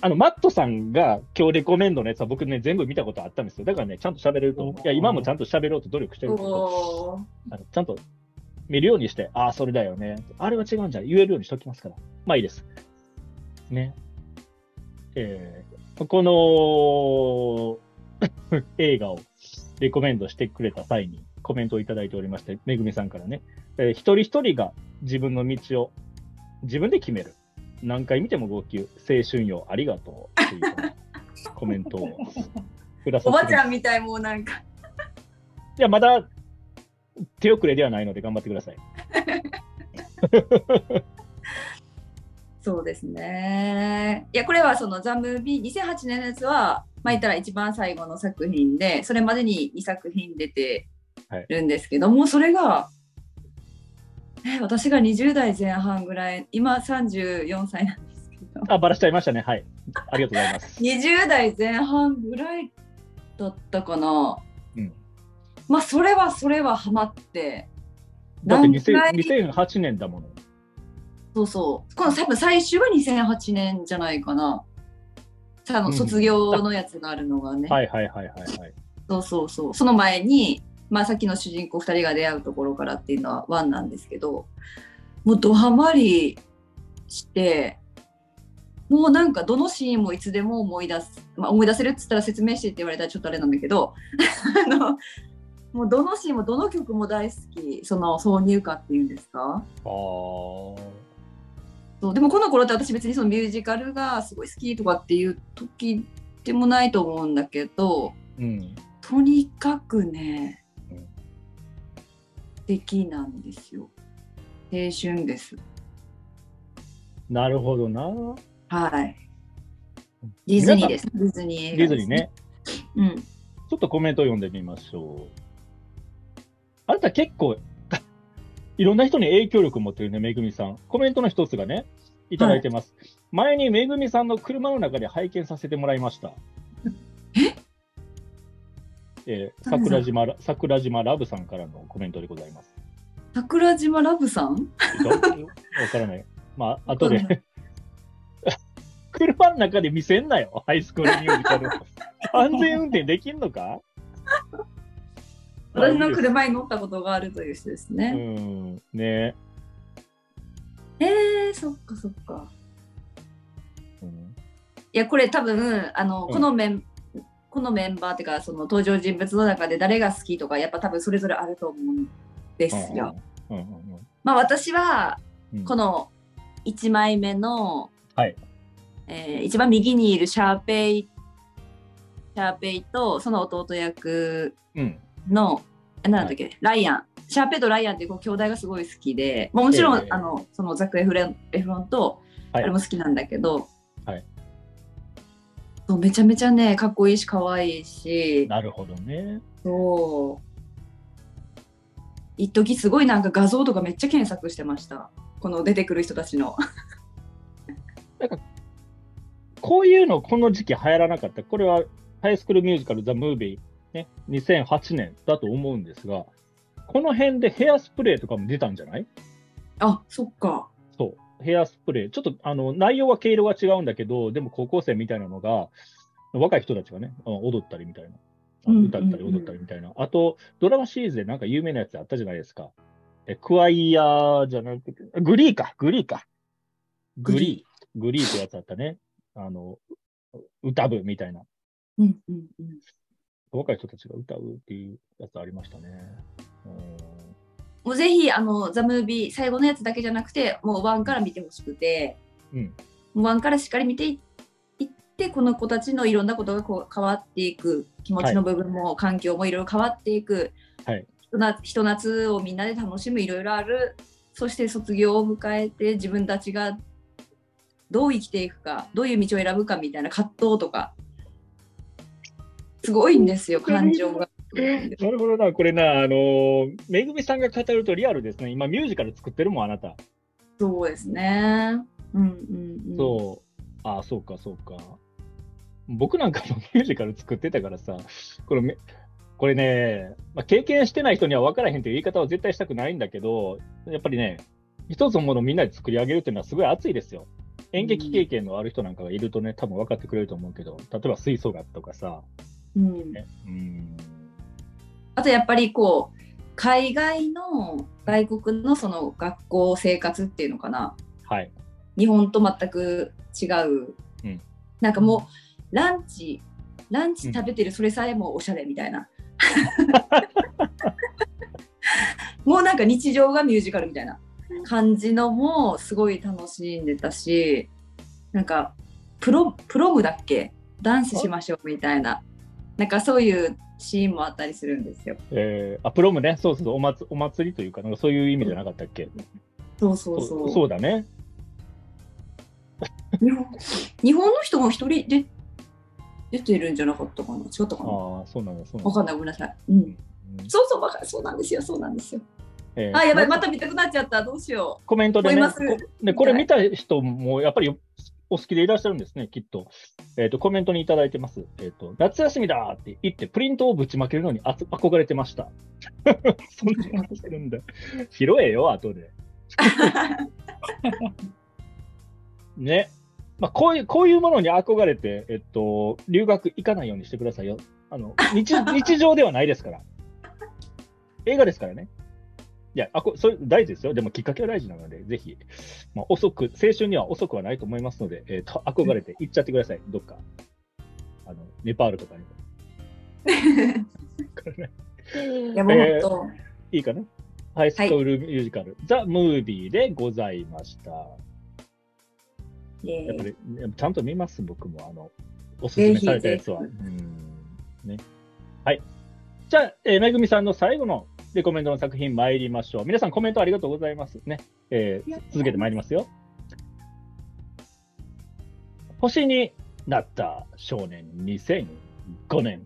あの、マットさんが今日レコメンドのやつは僕ね、全部見たことあったんですよ。だからね、ちゃんと喋れると思う。いや、今もちゃんと喋ろうと努力してるけど、あのちゃんと見るようにして、ああ、それだよね。あれは違うんじゃん。言えるようにしておきますから。まあいいです。ね。えー、この 映画をレコメンドしてくれた際にコメントをいただいておりまして、めぐみさんからね、えー一人一人が自分の道を自分で決める。何回見ても号泣、青春よ、ありがとう。っていう コメントをくださおばってるちゃんみたい、もうなんか。いや、まだ手遅れではないので頑張ってください。そうですね。いや、これはそのザ・ムービー、2008年のやつは、まあ言ったら一番最後の作品で、それまでに2作品出てるんですけども、それが、え私が20代前半ぐらい、今34歳なんですけど、あ、ばらしちゃいましたね。はい。ありがとうございます。20代前半ぐらいだったかな。うんまあ、それはそれはハマって、だって何回？2000 2008年だもの。そうそう。この多分最終は2008年じゃないかな。さあのうん卒業のやつがあるのがね。はいはいはいはいはい。そうそうそう。その前に、まあ、さっきの主人公2人が出会うところからっていうのはワンなんですけど、もうドハマりして、もうなんかどのシーンもいつでも思い出す、まあ、思い出せるっつったら説明してって言われたらちょっとあれなんだけど、あのもうどのシーンもどの曲も大好き、その挿入歌っていうんですか？ああ。そうでもこの頃って私別にそのミュージカルがすごい好きとかっていう時でもないと思うんだけど、うん。とにかくね敵なんですよ。青春です。なるほどな。はい。ディズニーです。ディズニー映画ディズニーね。うん。ちょっとコメント読んでみましょう。あなた結構、いろんな人に影響力を持ってるね、めぐみさん。コメントの一つがね、いただいてます。前にめぐみさんの車の中で拝見させてもらいました。えー桜島ら、桜島ラブさんからのコメントでございます。桜島ラブさん？わからない。まあ、後で。車の中で見せんなよ、ハイスクールミュージカル。安全運転できんのか？私の車に乗ったことがあるという人ですうね。ん、ねえー、そっかそっか。うんいやこれ多分あの、うんこのメンこのメンバーっていうかその登場人物の中で誰が好きとかやっぱ多分それぞれあると思うんですよ。うんうんうん。まあ私はうん。この1枚目の、はい。えー一番右にいるシャーペイシャーペイとその弟役うん。なんだっけ、ライアン。シャーペイとライアンっていうこう兄弟がすごい好きで、まあ、もちろん、ええあのそのザクエフレン・エフロンとはい。あれも好きなんだけど、はいそうめちゃめちゃねかっこいいし可愛いしなるほどね。そう。一時すごいなんか画像とかめっちゃ検索してました。この出てくる人たちの。こういうのこの時期流行らなかった。これはハイスクールミュージカルザ・ムービー、ね、2008年だと思うんですが、この辺でヘアスプレーとかも出たんじゃない？あそっかヘアスプレー。ちょっとあの内容は毛色が違うんだけど、でも高校生みたいなのが、若い人たちがね、あ踊ったりみたいな。歌ったり踊ったりみたいな。あと、ドラマシリーズでなんか有名なやつあったじゃないですか。えクワイヤーじゃなくて、グリーか、グリーか。グリー。グリーってやつあったね。あの、歌部みたいな。うんうんうん若い人たちが歌うっていうやつありましたね。うんもうぜひあのザ・ムービー最後のやつだけじゃなくてもうワンから見てほしくて、うん。もうワンからしっかり見ていいってこの子たちのいろんなことがこう変わっていく気持ちの部分も、環境もいろいろ変わっていく、はい。ひと夏をみんなで楽しむいろいろある。そして卒業を迎えて自分たちがどう生きていくかどういう道を選ぶかみたいな葛藤とかすごいんですよ感情が。なるほどな、これな、あのーめぐみさんが語るとリアルですね。今、ミュージカル作ってるもん、あなた。そうですね。うんうんうん。そう。ああ、そうか、そうか。僕なんかも ミュージカル作ってたからさ、これめ、これね、まあ、経験してない人には分からへんという言い方は絶対したくないんだけど、やっぱりね、一つのものをみんなで作り上げるっていうのはすごい熱いですよ。演劇経験のある人なんかがいるとね、多分分かってくれると思うけど、例えば吹奏楽とかさ、うん、ね、うん、あとやっぱりこう海外の外国のその学校生活っていうのかな。はい。日本と全く違う、うん。なんかもうランチランチ食べてるそれさえもおしゃれみたいな、もうなんか日常がミュージカルみたいな。感じのもすごい楽しんでたしなんかプロプロムだっけ？ダンスしましょうみたいな。なんかそういうシーンもあったりするんですよ。えー、あ、プロムね、そうそう、お祭お祭りというか、なんかそういう意味じゃなかったっけ、そうそうそう。そうだね。日本日本の人も一人で出てるんじゃなかったかな？違ったかな？ああ、そうなんだ、そうなんだ。わかんない、ごめんなさい。うん。うんそうそう、わかそうなんですよ、そうなんですよ。えーあ、やばい、ままた見たくなっちゃった。どうしよコメントでね、こでこれ見た人もやっぱりお好きでいらっしゃるんですね、きっと。えっ、と、コメントにいただいてます。えっ、と、夏休みだって言って、プリントをぶちまけるのにあつ憧れてました。そんな話してるんだ。拾えよ、後で。ね。まあ、こういう、こういうものに憧れて、えっと、留学行かないようにしてくださいよ。あの、日、日常ではないですから。映画ですからね。いや、あこそれ大事ですよ。でもきっかけは大事なので、ぜひ、まあ、遅く、青春には遅くはないと思いますので、えっ、と、憧れて行っちゃってください。どっか。あの、ネパールとかにも。う。いやもうえー本いいかな？ハイスクールミュージカル、ザ・ムービーでございました。やっぱり、ちゃんと見ます、僕も。あの、おすすめされたやつは。うぜん。ね。はい。じゃあ、えーめぐみさんの最後のレコメンドの作品参りましょう。皆さんコメントありがとうございます。ね。えー続けて参りますよ。星になった少年2005年。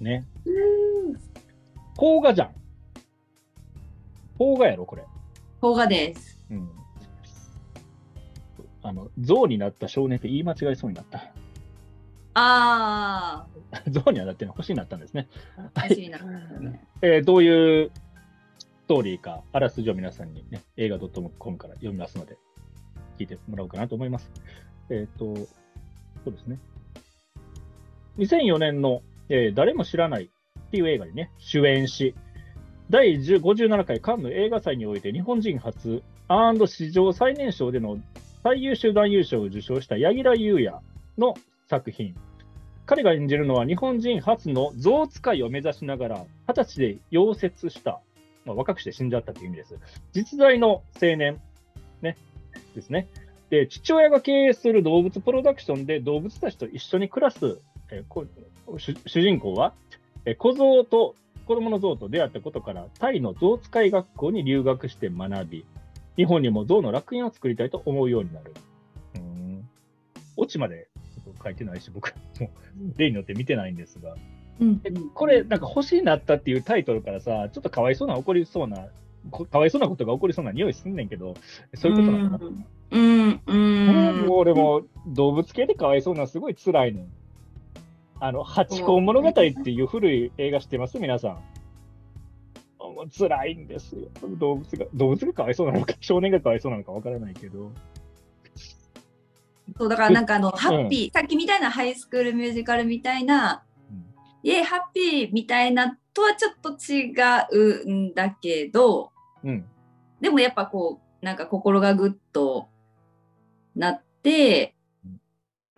ね。邦画じゃん。邦画やろ、これ。邦画です。うん。あの、象になった少年って言い間違いそうになった。あ象にはなってない、星になったんですね。あ、はい。欲しいな。ねえーどういうストーリーか、あらすじを皆さんにね、映画 .com から読みますので、聞いてもらおうかなと思います。えっ、と、そうですね。2004年の、えー誰も知らないっていう映画にね、主演し、第10 57回カンヌ映画祭において日本人初史上最年少での最優秀男優賞を受賞した柳楽優弥の作品。彼が演じるのは日本人初の象使いを目指しながら、二十歳で溶接した、まあ、若くして死んじゃったという意味です。実在の青年、ね、ですね。で、父親が経営する動物プロダクションで動物たちと一緒に暮らす、え主人公は、え小象と子供の象と出会ったことから、タイの象使い学校に留学して学び、日本にも象の楽園を作りたいと思うようになる。うーん。オチまで書いてないし、僕。も例によって見てないんですが。うん。えこれ、なんか星になったっていうタイトルからさ、ちょっとかわいそうな、起こりそうな、こかわいそうなことが起こりそうな匂いすんねんけど、そういうことなのかな、うん、うん、もう俺も動物系でかわいそうな、すごい辛いねん。あの、ハチ公物語っていう古い映画知ってます皆さん。もう辛いん。ですよ。動物が、動物がかわいそうなのか、少年がかわいそうなのかわからないけど。そうだからなんかあの、ハッピー、さっきみたいなハイスクールミュージカルみたいな、イエーハッピーみたいなとはちょっと違うんだけど、うん。でもやっぱこう、なんか心がぐっとなってうん、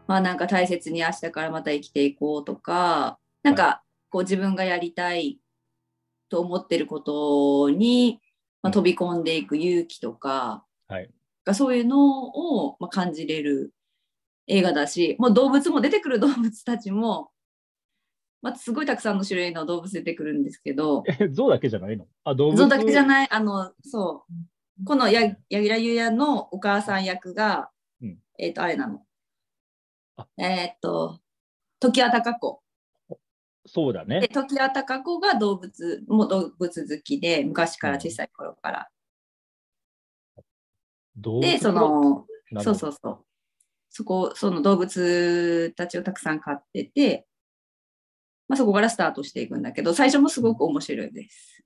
まあなんか大切に明日からまた生きていこうとか、なんかこう自分がやりたいと思ってることに、まあ、飛び込んでいく勇気とか、はい。がそういうのを、まあ、感じれる映画だし、もう動物も出てくる動物たちも、まあ、すごいたくさんの種類の動物出てくるんですけど、え、象だけじゃないの？あ、動物？象だけじゃい。ない、あの、そう、このや柳楽優弥のお母さん役が、うんえっ、と、あれなのあ。えっ、と、時は高子。そうだねで、。時は高子が動物、もう動物好きで、昔から小さい頃から。動で、そ物？のの、そうそうそう。そこ、その動物たちをたくさん飼ってて、まあ、そこからスタートしていくんだけど、最初もすごく面白いです。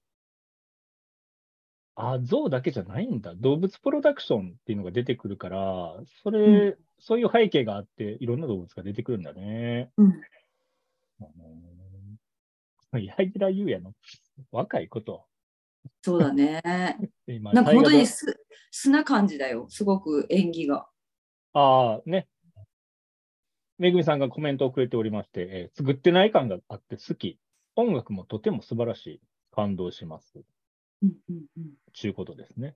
あ、象だけじゃないんだ。動物プロダクションっていうのが出てくるから、それ、うそういう背景があって、いろんな動物が出てくるんだね。うん。うん。柳楽優弥の若いこと。そうだね。今なんか本当にす素な感じだよ。すごく演技が。ドああ、ね。めぐみさんがコメントをくれておりまして、えー作ってない感があって好き。音楽もとても素晴らしい。感動します。うんうんうん、ちゅうことですね。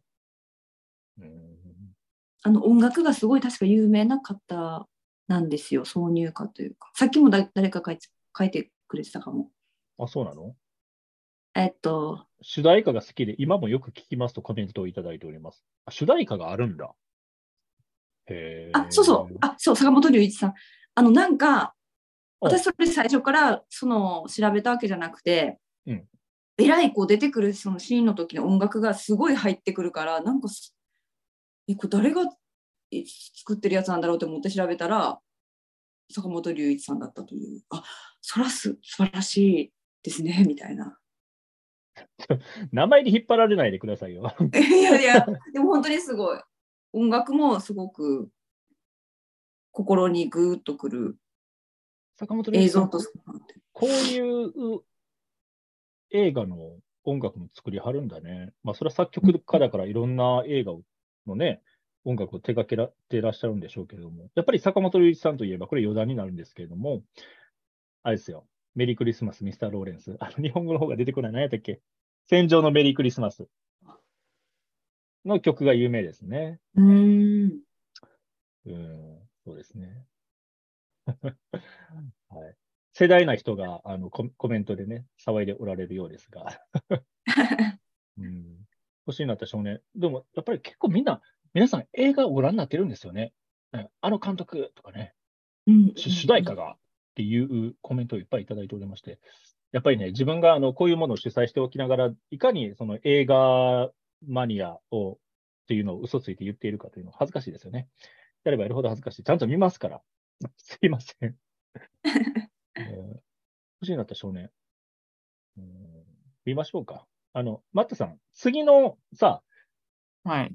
うん。あの音楽がすごい確か有名な方なんですよ。挿入歌というか。さっきもだ誰か書いて書いてくれてたかも。あ、そうなの？えっと、主題歌が好きで、今もよく聞きますとコメントをいただいております。あ主題歌があるんだ。あ、そうそう。あ、そう、坂本龍一さん。あの、なんか、お私それ最初からその調べたわけじゃなくて、うんえらいこう出てくるそのシーンの時の音楽がすごい入ってくるから、なんかす、え、これ誰がえ作ってるやつなんだろうと思って調べたら、坂本龍一さんだったという。あ、そらす素晴らしいですね、みたいな。名前に引っ張られないでくださいよ。いやいや、でも本当にすごい。音楽もすごく心にグーッとくる坂本龍一さん映像とこういう映画の音楽も作りはるんだね。まあ、それは作曲家だからいろんな映画のね、音楽を手掛けらてらっしゃるんでしょうけれども、やっぱり坂本龍一さんといえば、これ余談になるんですけれども、あれですよ、メリークリスマス、ミスター・ローレンス。あの、日本語の方が出てこない。何やったっけ？戦場のメリークリスマスの曲が有名ですね。うーん。うん、そうですね。はい。世代な人があのココメントでね、騒いでおられるようですが。うん、星になった少年。でも、やっぱり結構みんな、皆さん映画をご覧になってるんですよね。うんあの監督とかね、うん主主題歌がっていうコメントをいっぱいいただいておりまして、やっぱりね、自分があのこういうものを主催しておきながら、いかにその映画マニアをっていうのを嘘ついて言っているかというのは恥ずかしいですよね。やればやるほど恥ずかしい。ちゃんと見ますから。すいません。えー欲しいなった少年。うん見ましょうか。あの、マットさん、次のさ、はい。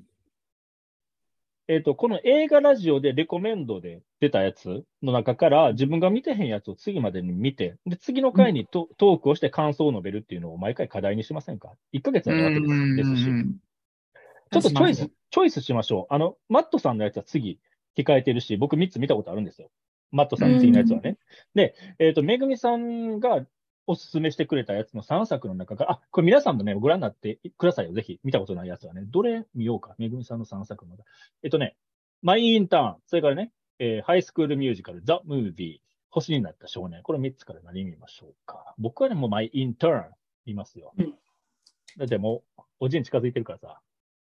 えっ、と、この映画ラジオでレコメンドで出たやつの中から自分が見てへんやつを次までに見て、で、次の回にト,、トークをして感想を述べるっていうのを毎回課題にしませんか ?1 ヶ月あるわけですですし。うんちょっとチョイスチョイスしましょう。あの、マットさんのやつは次控えてるし、僕3つ見たことあるんですよ。マットさんの次のやつはね。で、えっ、と、めぐみさんがおすすめしてくれたやつの3作の中から、あ、これ皆さんもね、ご覧になってくださいよ。ぜひ、見たことないやつはね。どれ見ようか。めぐみさんの3作の中。えっとね、マイ・インターン、それからね、えーハイスクールミュージカル、ザ・ムービー、星になった少年。これ3つから何見ましょうか。僕はね、もうマイ・インターン見ますよ。うんだってもう、おじに近づいてるからさ。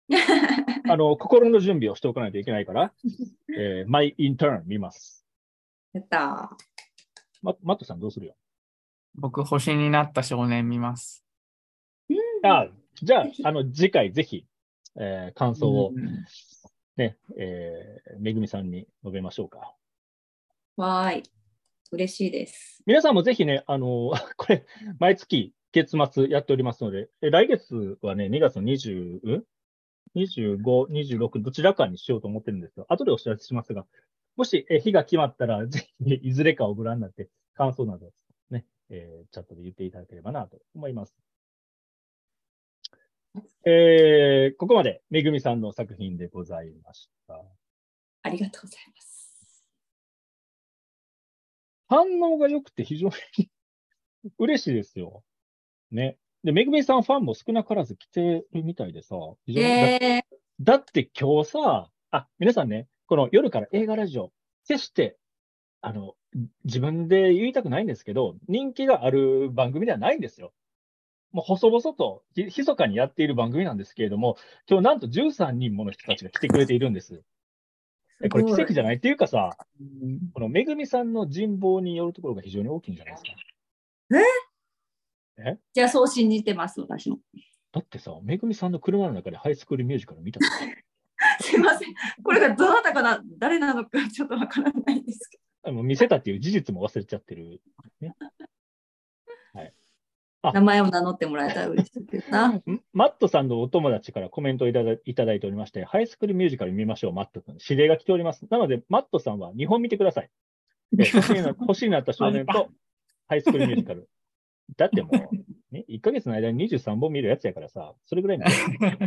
あの、心の準備をしておかないといけないから、えー、マイ・インターン見ます。やったま、マットさんどうするよ？僕、星になった少年見ます。あ、じゃあ、あの、次回ぜひ、えー感想をうんね、えーめぐみさんに述べましょうか。ー。わーい。嬉しいです。皆さんもぜひね、あの、これ、毎月月末やっておりますので、え来月はね、2月の20、ん ?25、26、どちらかにしようと思ってるんですよ。後でお知らせしますが、もしえ日が決まったら、ぜひ、いずれかをご覧になって、感想などね、えーチャットで言っていただければなと思います。えーここまで、めぐみさんの作品でございました。ありがとうございます。反応が良くて非常に 嬉しいですよ。ね。で、めぐみさんファンも少なからず来てるみたいでさ、非常にだえだって今日さ、あ、皆さんね、この夜から映画ラジオ、決して、あの、自分で言いたくないんですけど、人気がある番組ではないんですよ。もう細々と、ひ密かにやっている番組なんですけれども、今日なんと13人もの人たちが来てくれているんです。え、これ奇跡じゃないっていうかさ、このめぐみさんの人望によるところが非常に大きいんじゃないですか。じゃあそう信じてます、私も。だってさ、めぐみさんの車の中でハイスクールミュージカル見た時 すいません。これがどなたかな、誰なのかちょっとわからないんですけあの見せたっていう事実も忘れちゃってる。ね、ど、名前を名乗ってもらえたら嬉しいですな。ん？マットさんのお友達からコメントをいただいただいておりまして、ハイスクールミュージカル見ましょう、マット君。指令が来ております。なので、マットさんは2本見てください。え星になった少年とハイスクールミュージカル。だってもう、ね、1ヶ月の間に23本見るやつやからさ、それぐらい見てあ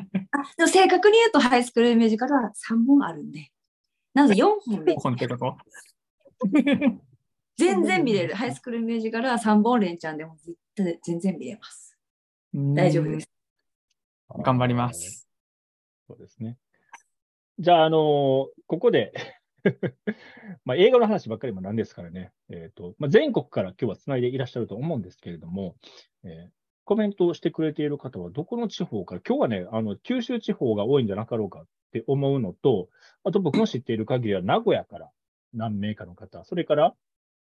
でも正確に言うと、ハイスクールミュージカルは3本あるんで。なので4本見本ってこ？と 全然見れる。ハイスクールミュージカルは3本連チャンでも絶対全然見れます。大丈夫です。頑張ります。そうですね。じゃあ、あのーここで まあ、映画の話ばっかりもなんですからね、えっ、と、まあ、全国から今日はつないでいらっしゃると思うんですけれども、えーコメントをしてくれている方はどこの地方から、今日はね、あの、九州地方が多いんじゃなかろうかって思うのと、あと僕の知っている限りは名古屋から何名かの方、それから、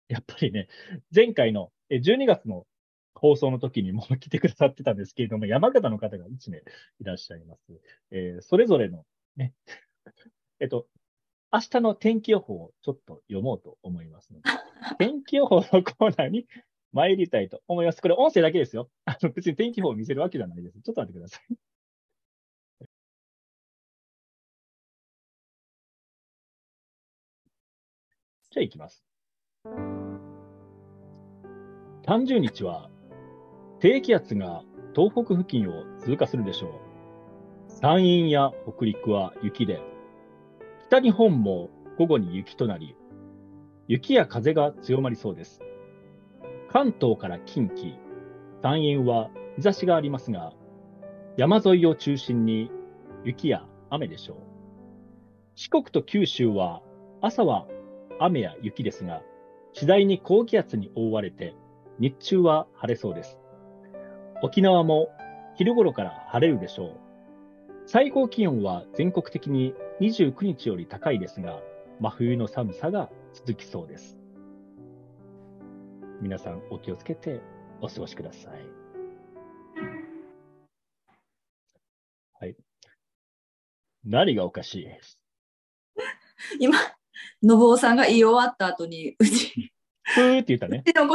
やっぱりね、前回のえー12月の放送の時にも来てくださってたんですけれども、山形の方が1名いらっしゃいます。えーそれぞれのね、えっと、明日の天気予報をちょっと読もうと思いますので、天気予報のコーナーに参りたいと思います。これ音声だけですよ。あの別に天気予報を見せるわけじゃないです。ちょっと待ってください。じゃあ行きます。30日は低気圧が東北付近を通過するでしょう。山陰や北陸は雪で、北日本も午後に雪となり、雪や風が強まりそうです。関東から近畿、山陰は日差しがありますが、山沿いを中心に雪や雨でしょう。四国と九州は朝は雨や雪ですが、次第に高気圧に覆われて、日中は晴れそうです。沖縄も昼頃から晴れるでしょう。最高気温は全国的に29日より高いですが、真冬の寒さが続きそうです。皆さんお気をつけてお過ごしください。はい。何がおかしい？今、信夫さんが言い終わった後に、うち、ふーって言ったね。うちの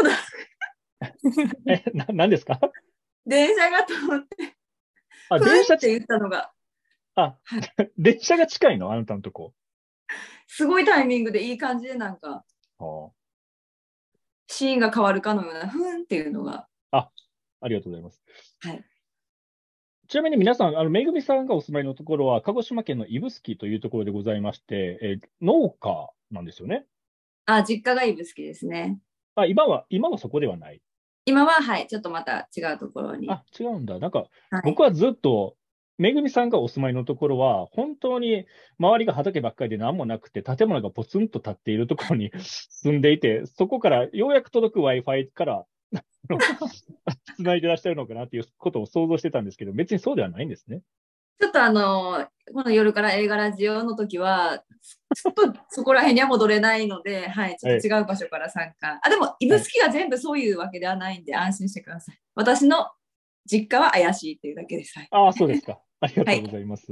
え、な、何ですか？電車が通って、あ、ふ電車ーって言ったのが、あ、電車が近いの？あなたのとこ。すごいタイミングでいい感じでなんか、あシーンが変わるかのような、ふーんっていうのが、ありがとうございます。はい。ちなみに皆さん、あの、めぐみさんがお住まいのところは、鹿児島県の指宿というところでございまして、えー農家なんですよね？あ、実家が指宿ですね。あ、今は、今はそこではない。今は、はい、ちょっとまた違うところに。あ、違うんだ。なんか、はい僕はずっと、めぐみさんがお住まいのところは、本当に周りが畑ばっかりで何もなくて、建物がポツンと立っているところに 住んでいて、そこからようやく届く Wi-Fi から、つな いでらっしゃるのかなっていうことを想像してたんですけど、別にそうではないんですね。ちょっとあの、この夜から映画ラジオの時は、ちょっとそこら辺には戻れないので、はい、ちょっと違う場所から参加。あ、でも、指宿が全部そういうわけではないんで、安心してください。私の実家は怪しいっていうだけです。はい。ああ、そうですか。ありがとうございます。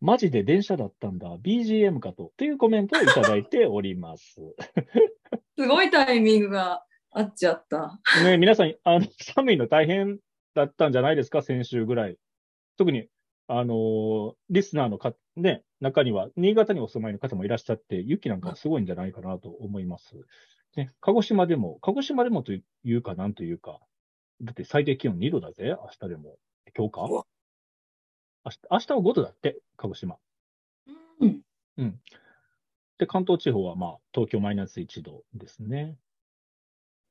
マジで電車だったんだ。BGM かと。というコメントをいただいております。すごいタイミングがあっちゃった。ね、皆さん、あの、寒いの大変だったんじゃないですか、先週ぐらい。特に、あのーリスナーのか、ね、中には、新潟にお住まいの方もいらっしゃって、雪なんかすごいんじゃないかなと思います。ね、鹿児島でも、鹿児島でもというか、なんというか、だって最低気温2度だぜ、明日でも。今日か？明日、明日は5度だって、鹿児島。うん。うん。で、関東地方は、まあ、東京マイナス1度ですね。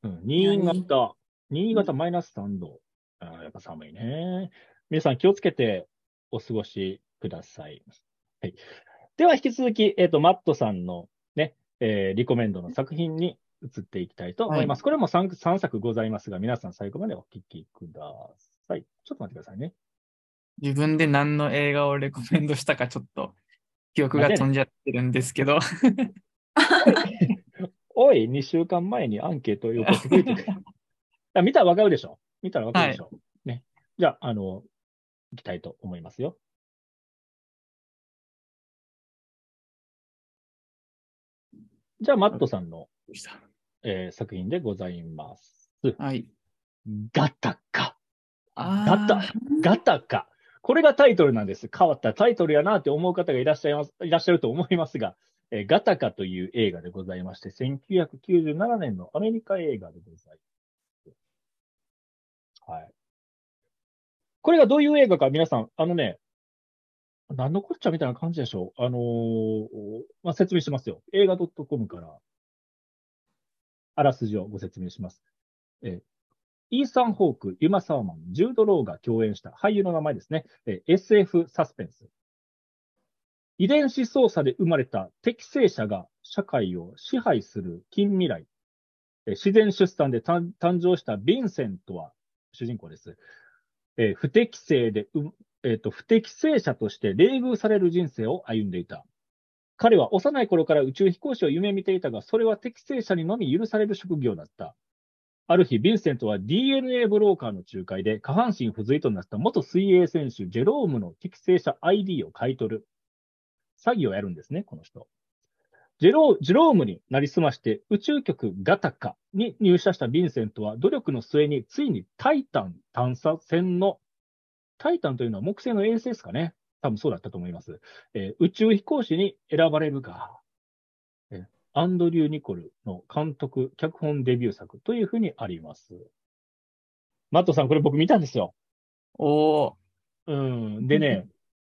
うん、新潟、新潟マイナス3度。あーやっぱ寒いね。皆さん気をつけてお過ごしください。はい。では、引き続き、えっ、と、マットさんのね、えーリコメンドの作品に移っていきたいと思います。これも 3, 3作ございますが、皆さん最後までお聞きください。ちょっと待ってくださいね。自分で何の映画をレコメンドしたかちょっと記憶が飛んじゃってるんですけど、おい、2週間前にアンケートを送ってくれてくれあ見たらわかるでしょ見たらわかるでしょ、ね。じゃあ、あの、いきたいと思いますよ。じゃあ、マットさんの、えー作品でございます。はい。ガタカ。あガタ、ガタカ。これがタイトルなんです。変わったタイトルやなって思う方がいらっしゃいます、いらっしゃると思いますが、えーガタカという映画でございまして、1997年のアメリカ映画でございます。はい。これがどういう映画か皆さん、あのね、何のこっちゃみたいな感じでしょう。あのーまあ、説明しますよ。映画 .com から、あらすじをご説明します。えイーサン・ホーク、ユマ・サーマン、ジュード・ローが共演した俳優の名前ですね。え SF サスペンス。遺伝子操作で生まれた適正者が社会を支配する近未来。え自然出産で誕生したヴィンセントは主人公です。えー不適正で、えーと、不適正者として冷遇される人生を歩んでいた。彼は幼い頃から宇宙飛行士を夢見ていたが、それは適正者にのみ許される職業だった。ある日、ヴィンセントは DNA ブローカーの仲介で下半身不随となった元水泳選手、ジェロームの適正者 ID を買い取る。詐欺をやるんですね、この人。ジェロジェロームになりすまして宇宙局ガタカに入社したヴィンセントは努力の末についにタイタン探査船の、タイタンというのは木星の衛星ですかね。多分そうだったと思います。えー宇宙飛行士に選ばれるが、えーアンドリュー・ニコルの監督、脚本デビュー作というふうにあります。マットさん、これ僕見たんですよ。おーうん。でね、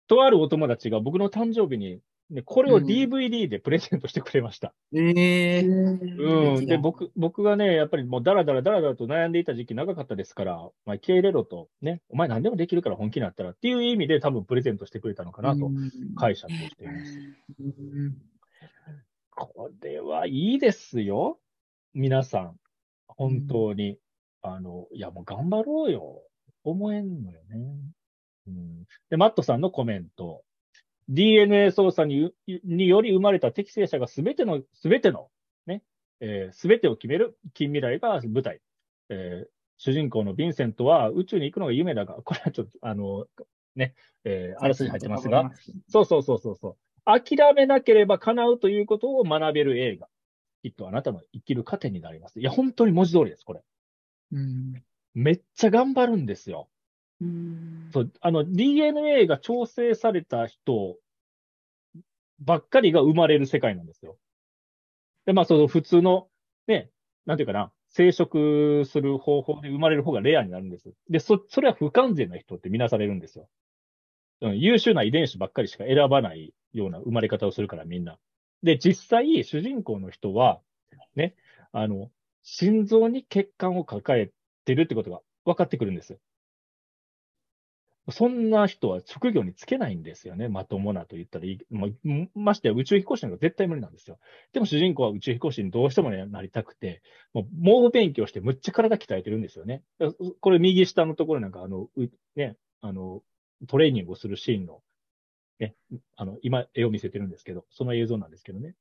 とあるお友達が僕の誕生日にで、これをうん DVD でプレゼントしてくれました。ええうん。で、僕、僕がね、やっぱりもうダラダラダラダラと悩んでいた時期長かったですから、まあ、受け入れろと、ね、お前何でもできるから本気になったらっていう意味で多分プレゼントしてくれたのかなと解釈をしています。うんこれはいいですよ。皆さん。本当に。あの、いやもう頑張ろうよ。思えんのよね。うん、で、マットさんのコメント。DNA 操作ににより生まれた適正者がすべての、すべての、ね、えすべてを決める近未来が舞台。えー主人公のヴィンセントは宇宙に行くのが夢だが、これはちょっと、あの、ね、えー、あらすじ入ってますが、そうそうそうそうそう。諦めなければ叶うということを学べる映画。きっとあなたの生きる糧になります。いや、本当に文字通りです、これ。うんめっちゃ頑張るんですよ。そう、あの、DNA が調整された人ばっかりが生まれる世界なんですよ。で、まあ、その普通の、ね、なんていうかな、生殖する方法で生まれる方がレアになるんです。で、そ、それは不完全な人って見なされるんですよ。うん、優秀な遺伝子ばっかりしか選ばないような生まれ方をするから、みんな。で、実際、主人公の人は、ね、あの、心臓に血管を抱えてるってことが分かってくるんです。そんな人は職業につけないんですよね。まともなと言ったらいい。まましてや宇宙飛行士なんか絶対無理なんですよ。でも主人公は宇宙飛行士にどうしても、ね、なりたくて、もう猛勉強してむっちゃ体鍛えてるんですよね。これ右下のところなんかあの、ね、あの、トレーニングをするシーンの、ね、あの、今絵を見せてるんですけど、その映像なんですけどね。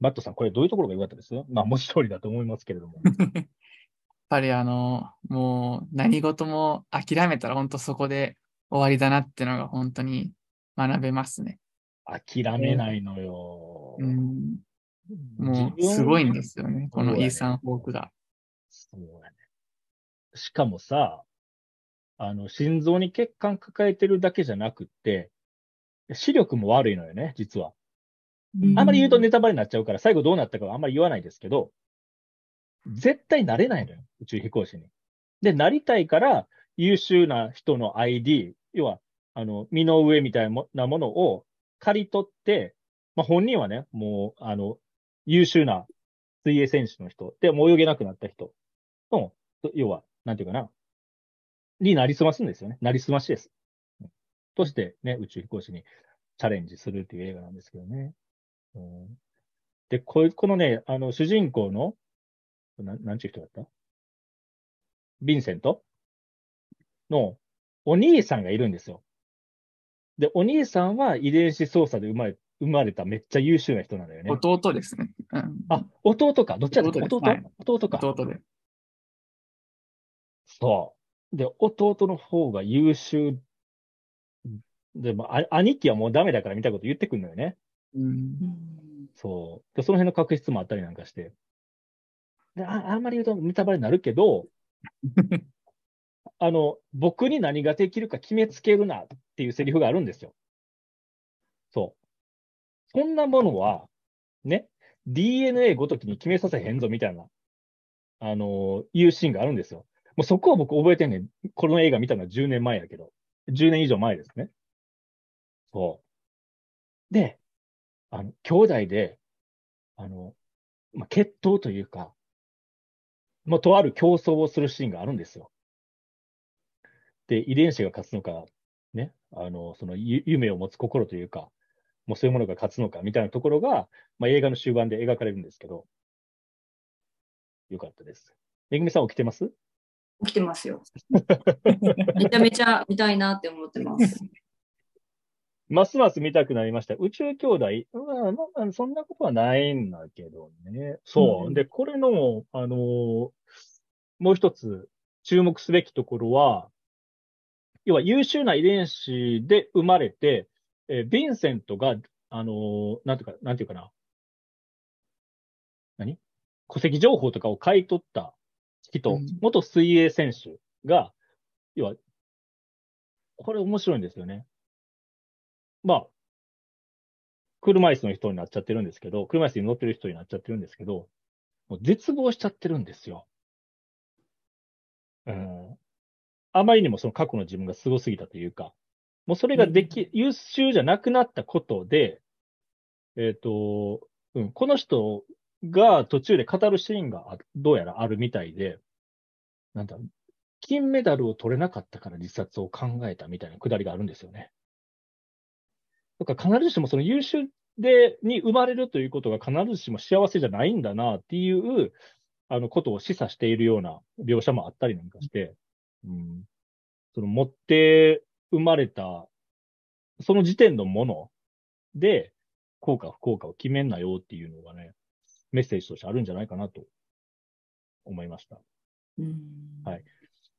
マットさん、これどういうところが良かったです？まあ、文字通りだと思いますけれども。やっぱりあの、もう何事も諦めたら本当そこで終わりだなってのが本当に学べますね。諦めないのよ。うん、もうすごいんですよね、このイーサン・ホークが。そうだね。しかもさ、あの、心臓に血管抱えてるだけじゃなくって、視力も悪いのよね、実は。あんまり言うとネタバレになっちゃうから、最後どうなったかはあんまり言わないですけど、絶対なれないのよ、宇宙飛行士に。で、なりたいから、優秀な人の ID、要は、あの、身の上みたいなものを借り取って、まあ、本人はね、もう、あの、優秀な水泳選手の人、で、もう泳げなくなった人の、要は、なんていうかな、になりすますんですよね。なりすましです。としてね、宇宙飛行士にチャレンジするっていう映画なんですけどね。うん、で、ここのね、あの、主人公の、ななんちゅう人だった？ヴィンセント？のお兄さんがいるんですよ。で、お兄さんは遺伝子操作で生まれ生まれためっちゃ優秀な人なんだよね。弟ですね。うん、あ、弟か。どっちだった？弟弟,、はい、弟か。弟で。そう。で、弟の方が優秀。でも、兄貴はもうダメだからみたいなこと言ってくるのよね。うん、そう。で、その辺の確執もあったりなんかして。でああんまり言うとネタバレになるけど、あの、僕に何ができるか決めつけるなっていうセリフがあるんですよ。そう。そんなものは、ね、DNA ごときに決めさせへんぞみたいな、あの、いうシーンがあるんですよ。もうそこは僕覚えてんねん。この映画見たのは10年前やけど。10年以上前ですね。そう。で、あの、兄弟で、あの、まあ、決闘というか、もうとある競争をするシーンがあるんですよ。で、遺伝子が勝つのか、ね、あの、その夢を持つ心というか、もうそういうものが勝つのかみたいなところが、まあ、映画の終盤で描かれるんですけど、よかったです。めぐみさん起きてます？起きてますよ。めちゃめちゃ見たいなって思ってます。ますます見たくなりました。宇宙兄弟、うんまあ、そんなことはないんだけどね。そう。うん、で、これの、あのー、もう一つ注目すべきところは、要は優秀な遺伝子で生まれて、えー、ヴィンセントが、あのー、なんていうか、なんていうかな。何？戸籍情報とかを買い取った人、うん、元水泳選手が、要は、これ面白いんですよね。まあ、車椅子の人になっちゃってるんですけど、車椅子に乗ってる人になっちゃってるんですけど、もう絶望しちゃってるんですよ。うん。あまりにもその過去の自分が凄すぎたというか、もうそれができ、優秀じゃなくなったことで、えっ、と、うん、この人が途中で語るシーンがあどうやらあるみたいで、なんだ、金メダルを取れなかったから自殺を考えたみたいなくだりがあるんですよね。だから必ずしもその優秀で、に生まれるということが必ずしも幸せじゃないんだなっていう、あの、ことを示唆しているような描写もあったりなんかして、うん、その持って生まれた、その時点のもので、効果不効果を決めんなよっていうのがね、メッセージとしてあるんじゃないかなと思いました。うん。はい。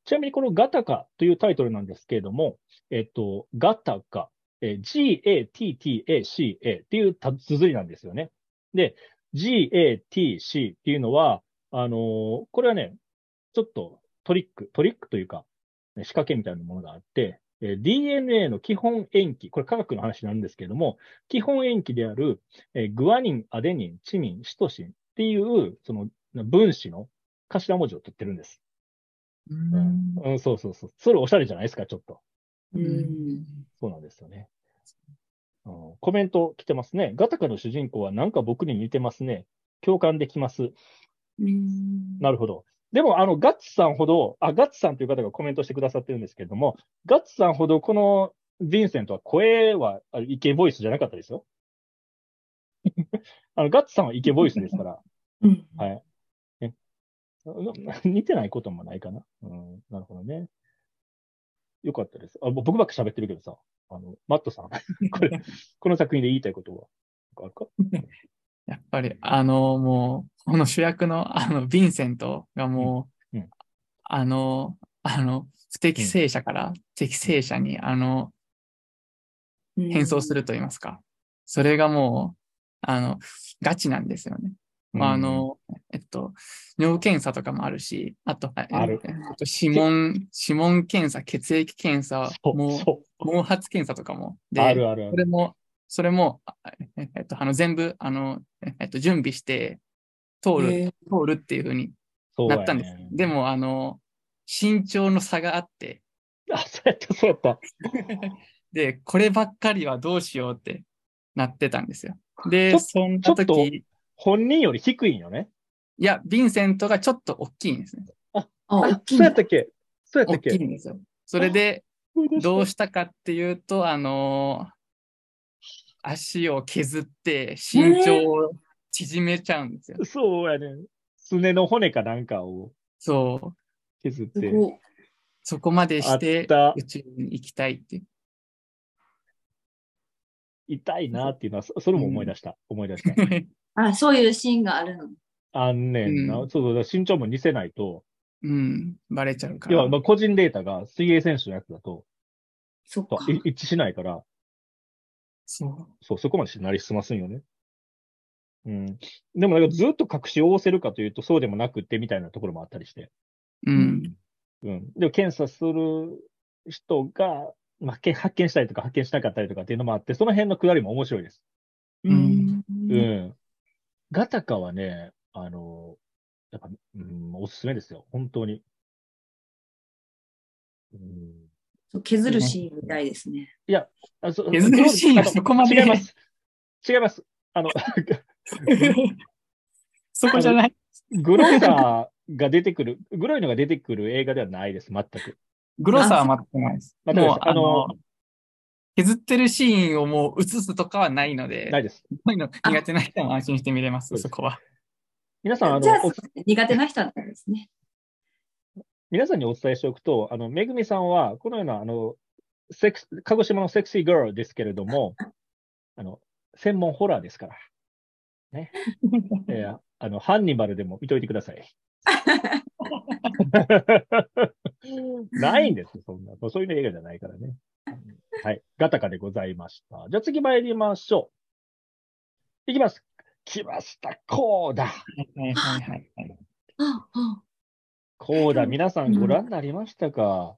ちなみにこのガタカというタイトルなんですけれども、えっと、ガタカ、えー G-A-T-T-A-C-A っていうた綴りなんですよね。で、G-A-T-C っていうのは、あのーこれはね、ちょっとトリック、トリックというか、ね仕掛けみたいなものがあって、えー DNA の基本塩基、これ科学の話なんですけれども、基本塩基である、えーグアニン、アデニン、チミン、シトシンっていう、その分子の頭文字を取ってるんです。うんうん、そうそうそう。それおしゃれじゃないですか、ちょっと。うんそうなんですよね。うん、コメント来てますね。ガタカの主人公はなんか僕に似てますね。共感できます。うんなるほど。でも、あの、ガッツさんほど、あ、ガッツさんという方がコメントしてくださってるんですけれども、ガッツさんほどこのヴィンセントは声はあイケボイスじゃなかったですよ。あの、ガッツさんはイケボイスですから。うんはい。似てないこともないかな。うん、なるほどね。よかったです。あぼ僕ばっか喋ってるけどさ、あの、マットさん、これ、この作品で言いたいことは、あるか？やっぱり、あの、もう、この主役の、あの、ヴィンセントがもう、うん。うん。あの、あの、不適正者から適正者に、あの、変装すると言いますか。それがもう、あの、ガチなんですよね。まあ、あ、の、えっと、尿検査とかもあるし、あと、えあるえっと指紋、指紋検査、血液検査、もう、そ毛髪検査とかも。う、で、あるあるある。それも、それも、あええっと、あの、全部、あの、えっと、準備して、通る、通るっていうふうになったんです。で、も、あの、身長の差があって、あ、そうやった、そうやった。で、こればっかりはどうしようってなってたんですよ。で、そんな時、本人より低いんよね。いや、ヴィンセントがちょっと大きいんですね。あ、あ大きいそうやったっけ？そうやった大っけ？きいんですよ。それで、どうししたかっていうと、あの足を削って身長を縮めちゃうんですよ。そうやね。すねの骨かなんかをそう。削って。そこまでしあて宇宙に行きたいっていう。痛いなっていうのは、そそれも思い出した。思い出した。あ、そういうシーンがあるの。あんねんな。うんそうそう、身長も似せないと。うん、バレちゃうから。要は、まあ、個人データが水泳選手のやつだと、そっか。一致しないから、そう。そう、そこまでなりすますんよね。うん。でも、なんかずっと隠しをせるかというと、そうでもなくってみたいなところもあったりして。うん。うん。でも、検査する人が、まあ、け発見したりとか発見しなかったりとかっていうのもあって、その辺のくだりも面白いです。うん。うん。ガタカはね、あの、やっぱ、うん、おすすめですよ。本当に。うん。削るシーンみたいですね。あそ削るシーンはそこまで？違います。違います。あの、そこじゃない？グロイサーが出てくる、グロいのが出てくる映画ではないです、全く。グロさは全くないです。全くですもう、あのあの、削ってるシーンをもう映すとかはないので、ないです。そういうの苦手な人も安心して見れます、そこは。皆さん、あの、お、苦手な人なんですね。皆さんにお伝えしておくと、あの、めぐみさんは、このような、あの、セクス、鹿児島のセクシーガールですけれども、あの、専門ホラーですから。ね。えーあの、ハンニバルでも見といてください。ないんですよ、そんな。そういう映画じゃないからね。はい。ガタカでございました。じゃあ次参りましょう。いきます。来ました。コーダ。はいはいはいはい。ああコーダ、皆さんご覧になりましたか、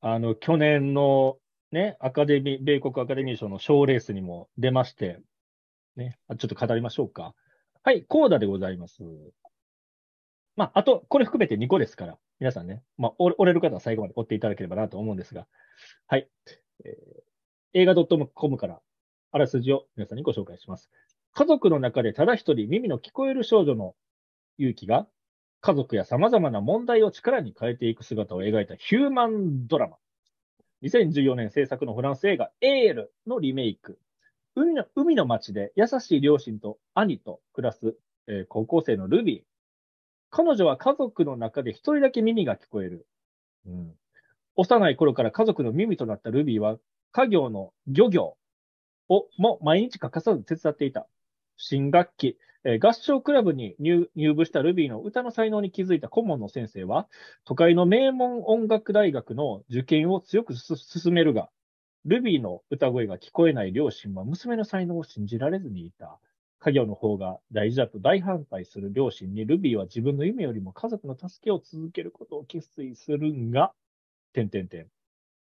あの、去年のね、アカデミー、米国アカデミー賞の賞レースにも出まして、ね、あちょっと語りましょうか。はい、コーダでございます。まあ、あと、これ含めて2個ですから、皆さんね、まあ、折れる方は最後まで追っていただければなと思うんですが、はい。えー映画 .com からあらすじを皆さんにご紹介します。家族の中でただ一人耳の聞こえる少女の勇気が、家族や様々な問題を力に変えていく姿を描いたヒューマンドラマ。2014年制作のフランス映画エールのリメイク。海の海の町で優しい両親と兄と暮らす、えー高校生のルビー。彼女は家族の中で一人だけ耳が聞こえる。うん、幼い頃から家族の耳となったルビーは、家業の漁業をも毎日欠かさず手伝っていた。新学期、えー合唱クラブに入入部したルビーの歌の才能に気づいた顧問の先生は、都会の名門音楽大学の受験を強くす進めるが、ルビーの歌声が聞こえない両親は娘の才能を信じられずにいた。家業の方が大事だと大反対する両親に、ルビーは自分の夢よりも家族の助けを続けることを決意するが、点点点。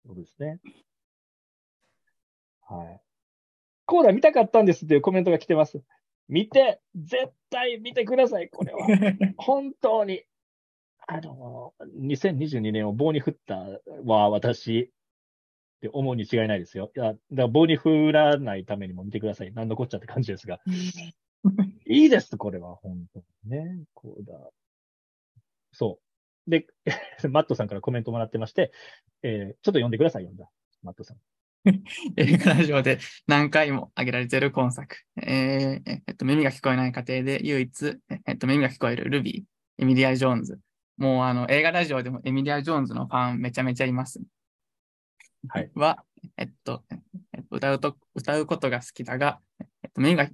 そうですね。はい。コーダ見たかったんですっていうコメントが来てます。見て、絶対見てください、これは。本当に。あの、2022年を棒に振ったは私って思うに違いないですよ。いや、だから棒に振らないためにも見てください。何のこっちゃって感じですが。いいです、これは、本当にね。こうだ。そう。で、マットさんからコメントもらってまして、えーちょっと読んでください、読んだ。マットさん。映画ラジオで何回も挙げられている今作。えーえっと、耳が聞こえない家庭で唯一、えっと、耳が聞こえるルビー、エミリア・ジョーンズ。もうあの映画ラジオでもエミリア・ジョーンズのファンめちゃめちゃいます。はい。は、えっと、えっと歌うと、歌うことが好きだが、えっと、耳が、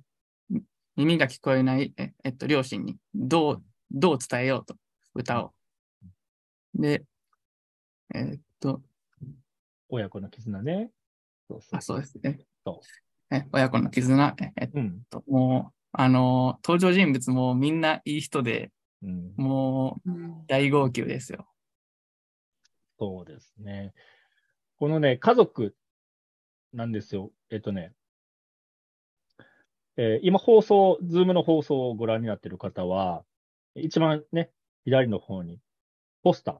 耳が聞こえない、ええっと、両親にどう、どう伝えようと、歌を。で、えっと、親子の絆ね。そうそうあ、そうですね。そえ親子の絆、ええっうん。と、もう、あの、登場人物もみんないい人で、うん。もう大号泣ですよ。そうですね。このね、家族なんですよ。えっとね、えー今放送、ズームの放送をご覧になっている方は、一番ね、左の方にポスター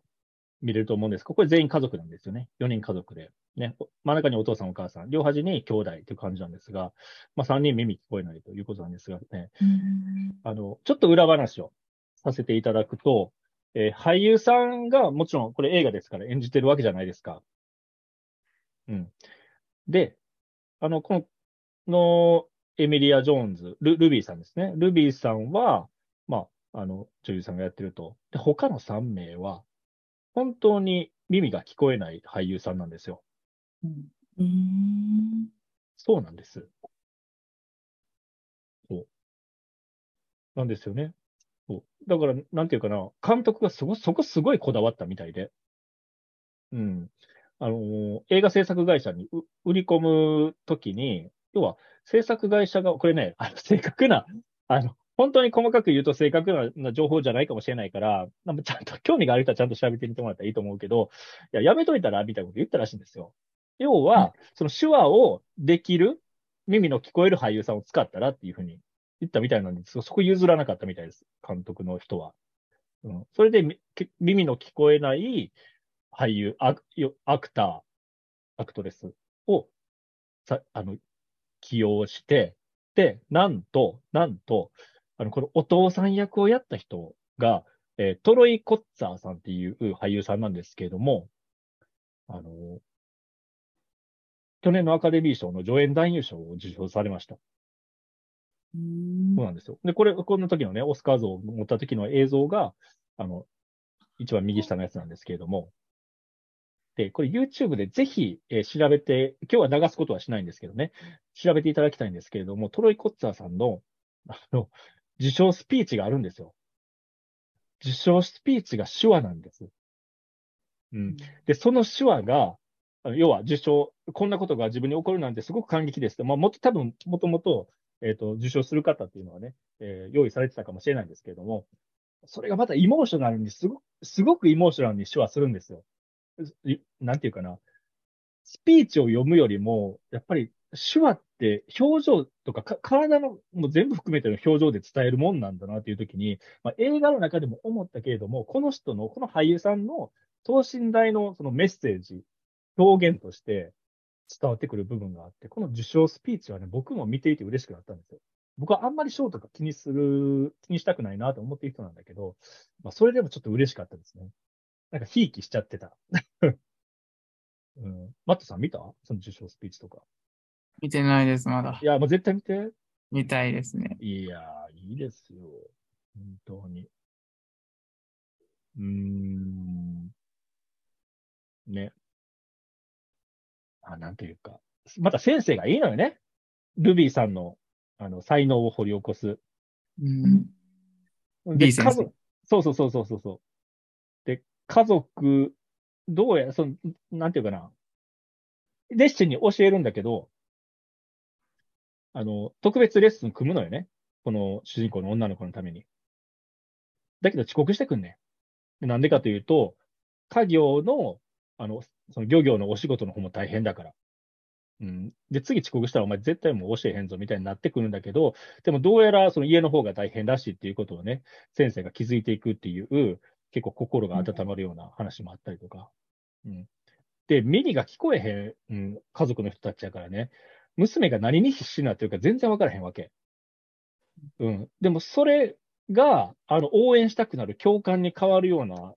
見れると思うんですが、これ全員家族なんですよね。4人家族で。ね、お真ん中にお父さんお母さん、両端に兄弟という感じなんですが、まあ3人耳聞こえないということなんですがね、あの、ちょっと裏話をさせていただくと、えー俳優さんがもちろんこれ映画ですから演じてるわけじゃないですか。うん。で、あの、この、のエミリア・ジョーンズ、ルルビーさんですね。ルビーさんは、まあ、あの、女優さんがやってると。で、他の3名は、本当に耳が聞こえない俳優さんなんですよ。うんそうなんです。そう。なんですよね。そう。だから、なんていうかな、監督がそこ、そこすごいこだわったみたいで。うん。あのー映画制作会社にう売り込むときに、要は制作会社が、これね、あの正確な、あの、本当に細かく言うと正確なな情報じゃないかもしれないから、なんかちゃんと興味がある人はちゃんと調べてみてもらったらいいと思うけど、いや、やめといたらみたいなこと言ったらしいんですよ。要は、その手話をできる耳の聞こえる俳優さんを使ったらっていうふうに言ったみたいなんですそそこ譲らなかったみたいです。監督の人は。うん、それで耳の聞こえない俳優、アアクター、アクトレスをさあの起用して、で、なんと、なんと、あの、このお父さん役をやった人が、えートロイ・コッツァーさんっていう俳優さんなんですけれども、あの、去年のアカデミー賞の助演男優賞を受賞されました。そうなんですよ。で、これ、この時のね、オスカー像を持った時の映像が、あの、一番右下のやつなんですけれども、で、これ YouTube でぜひ、えー調べて、今日は流すことはしないんですけどね、調べていただきたいんですけれども、トロイ・コッツァーさんの、あの、受賞スピーチがあるんですよ。受賞スピーチが手話なんです。うん。で、その手話が、要は受賞、こんなことが自分に起こるなんてすごく感激ですと。まあ、もっと多分、もともと、えっ、と、受賞する方っていうのはね、えー用意されてたかもしれないんですけれども、それがまたイモーショナルに、すごく、すごくイモーショナルに手話するんですよ。なんていうかな。スピーチを読むよりも、やっぱり手話って表情とかか体のもう全部含めての表情で伝えるもんなんだなっていう時に、まあ、映画の中でも思ったけれども、この人の、この俳優さんの等身大のそのメッセージ、表現として、伝わってくる部分があって、この受賞スピーチはね、僕も見ていて嬉しくなったんですよ。僕はあんまり賞とか気にする、気にしたくないなと思っている人なんだけど、まあ、それでもちょっと嬉しかったですね。なんか、ひいきしちゃってた。うん、マットさん見た？その受賞スピーチとか。見てないです、まだい。や、もう絶対見て。見たいですね。いやー、いいですよ。本当に。うーん。ね。あ、なんていうか。また先生がいいのよね。ルビーさんの、あの、才能を掘り起こす。うん。で B そうそうそうそうそうそう。で、家族、どうや、その、なんていうかな。レッスンに教えるんだけど、あの、特別レッスン組むのよね。この主人公の女の子のために。だけど遅刻してくんねん。なんでかというと、家業の、あの、その漁業のお仕事の方も大変だから。うん。で、次遅刻したらお前絶対もう教えへんぞみたいになってくるんだけど、でもどうやらその家の方が大変らしいっていうことをね、先生が気づいていくっていう、結構心が温まるような話もあったりとか。うん。で、耳が聞こえへん、うん、家族の人たちやからね、娘が何に必死になってるか全然わからへんわけ。うん。でもそれが、あの、応援したくなる共感に変わるような、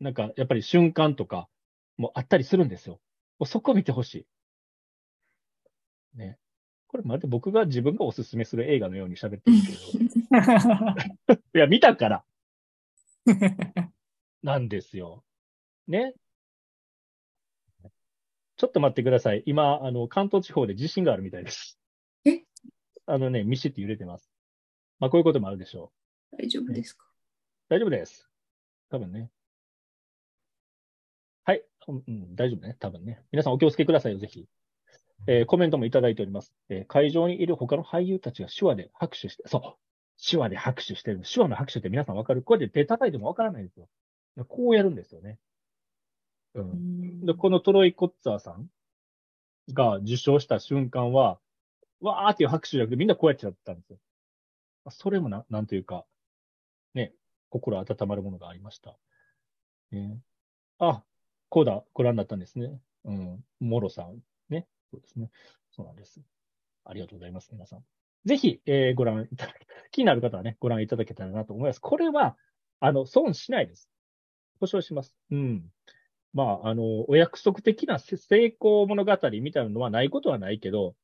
なんか、やっぱり瞬間とかもあったりするんですよ。もうそこ見てほしい。ね。これまるで僕が自分がおすすめする映画のように喋ってるけど。いや、見たから なんですよ。ね。ちょっと待ってください。今、あの、関東地方で地震があるみたいです。え？あのね、ミシって揺れてます。まあ、こういうこともあるでしょ大丈夫ですか？う。大丈夫です。多分ね。はい。うん、うん大丈夫ね。多分ね。皆さんお気をつけくださいよ、ぜひ。えーコメントもいただいております。えー会場にいる他の俳優たちが手話で拍手して、そう。手話で拍手してる。手話の拍手って皆さんわかる？こうやって手叩いてもわからないんですよ。こうやるんですよね。うん。で、このトロイ・コッツァーさんが受賞した瞬間は、わーっていう拍手じゃなくてみんなこうやっちゃったんですよ。それもな、なんというか、ね、心温まるものがありました。ね、あ、こうだ、ご覧になったんですね。うん。モロさん。ね。そうですね。そうなんです。ありがとうございます、皆さん。ぜひ、えーご覧いただけ、気になる方はね、ご覧いただけたらなと思います。これは、あの、損しないです。保証します。うん。まあ、あの、お約束的なせ成功物語みたいなのはないことはないけど、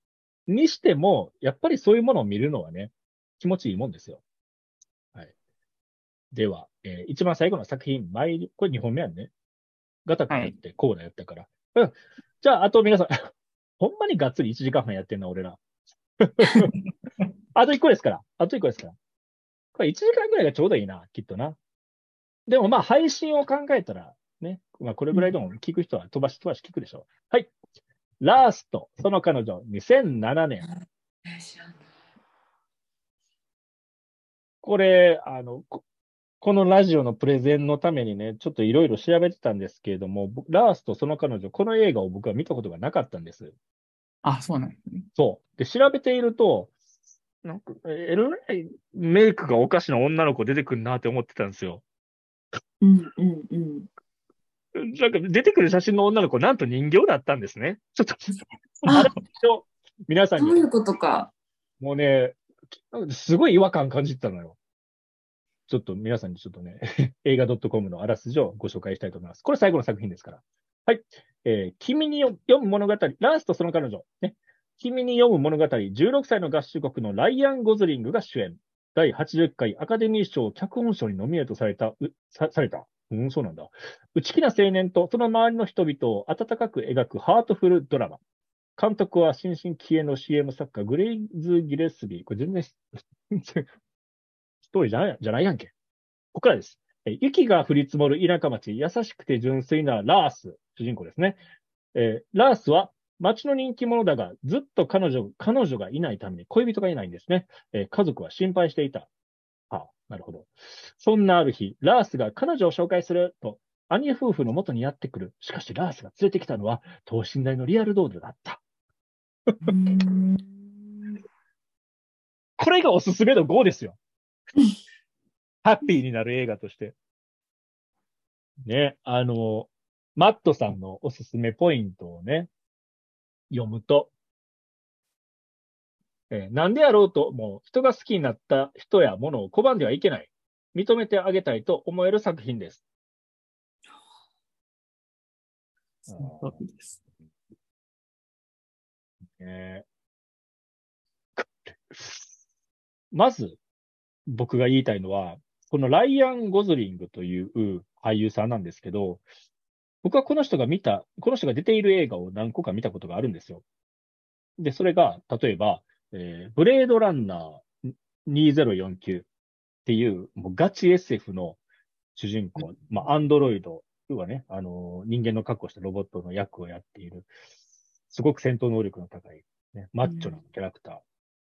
にしても、やっぱりそういうものを見るのはね、気持ちいいもんですよ。はい。では、えー一番最後の作品、参り、これ2本目やんね。ガタカやって、コーラやったから。うん。じゃあ、あと皆さん、ほんまにがっつり1時間半やってんな、俺ら。あと1個ですから。あと1個ですから。これ1時間ぐらいがちょうどいいな、きっとな。でもまあ、配信を考えたら、ね。まあ、これぐらいでも聞く人は飛ばし飛ばし聞くでしょう。はい。ラースト、その彼女、2007年。これ、あの、ここのラジオのプレゼンのためにね、ちょっといろいろ調べてたんですけれども、僕ラースとその彼女、この映画を僕は見たことがなかったんです。あ、そうなんですね。そう。で、調べていると、なんか、えらいメイクがおかしな女の子出てくるなって思ってたんですよ。うんうんうん。なんか出てくる写真の女の子、なんと人形だったんですね。ちょっと、あれと皆さんに、どういうことか。もうね、すごい違和感感じてたのよ。ちょっと皆さんにちょっとね、映画 .com のあらすじをご紹介したいと思います。これ最後の作品ですから。はい。えー君に読む物語、ラースとその彼女。ね。君に読む物語、16歳の合衆国のライアン・ゴズリングが主演。第80回アカデミー賞脚本賞にノミネートされた、さされた。うん、そうなんだ。内気な青年とその周りの人々を温かく描くハートフルドラマ。監督は新進気鋭の CM 作家、グレイズ・ギレスビー。これ全然、ストーリーじゃないじゃないやんけ。ここからです。雪が降り積もる田舎町、優しくて純粋なラース、主人公ですね。えーラースは町の人気者だが、ずっと彼女、彼女がいないために恋人がいないんですね。えー家族は心配していた。ああ、なるほど。そんなある日、ラースが彼女を紹介すると、兄夫婦の元にやってくる。しかし、ラースが連れてきたのは、等身大のリアルドールだった。これがおすすめの5ですよ。ハッピーになる映画として。ね、あの、マットさんのおすすめポイントをね、読むと、えー、何であろうと、もう人が好きになった人やものを拒んではいけない。認めてあげたいと思える作品です。そうです。えー、まず、僕が言いたいのは、このライアン・ゴズリングという俳優さんなんですけど、僕はこの人が見た、この人が出ている映画を何個か見たことがあるんですよ。で、それが、例えば、えー、ブレードランナー2049っていう、もうガチ SF の主人公、まあ、アンドロイド、はね、あのー、人間の格好したロボットの役をやっている、すごく戦闘能力の高い、ね、マッチョなキャラクター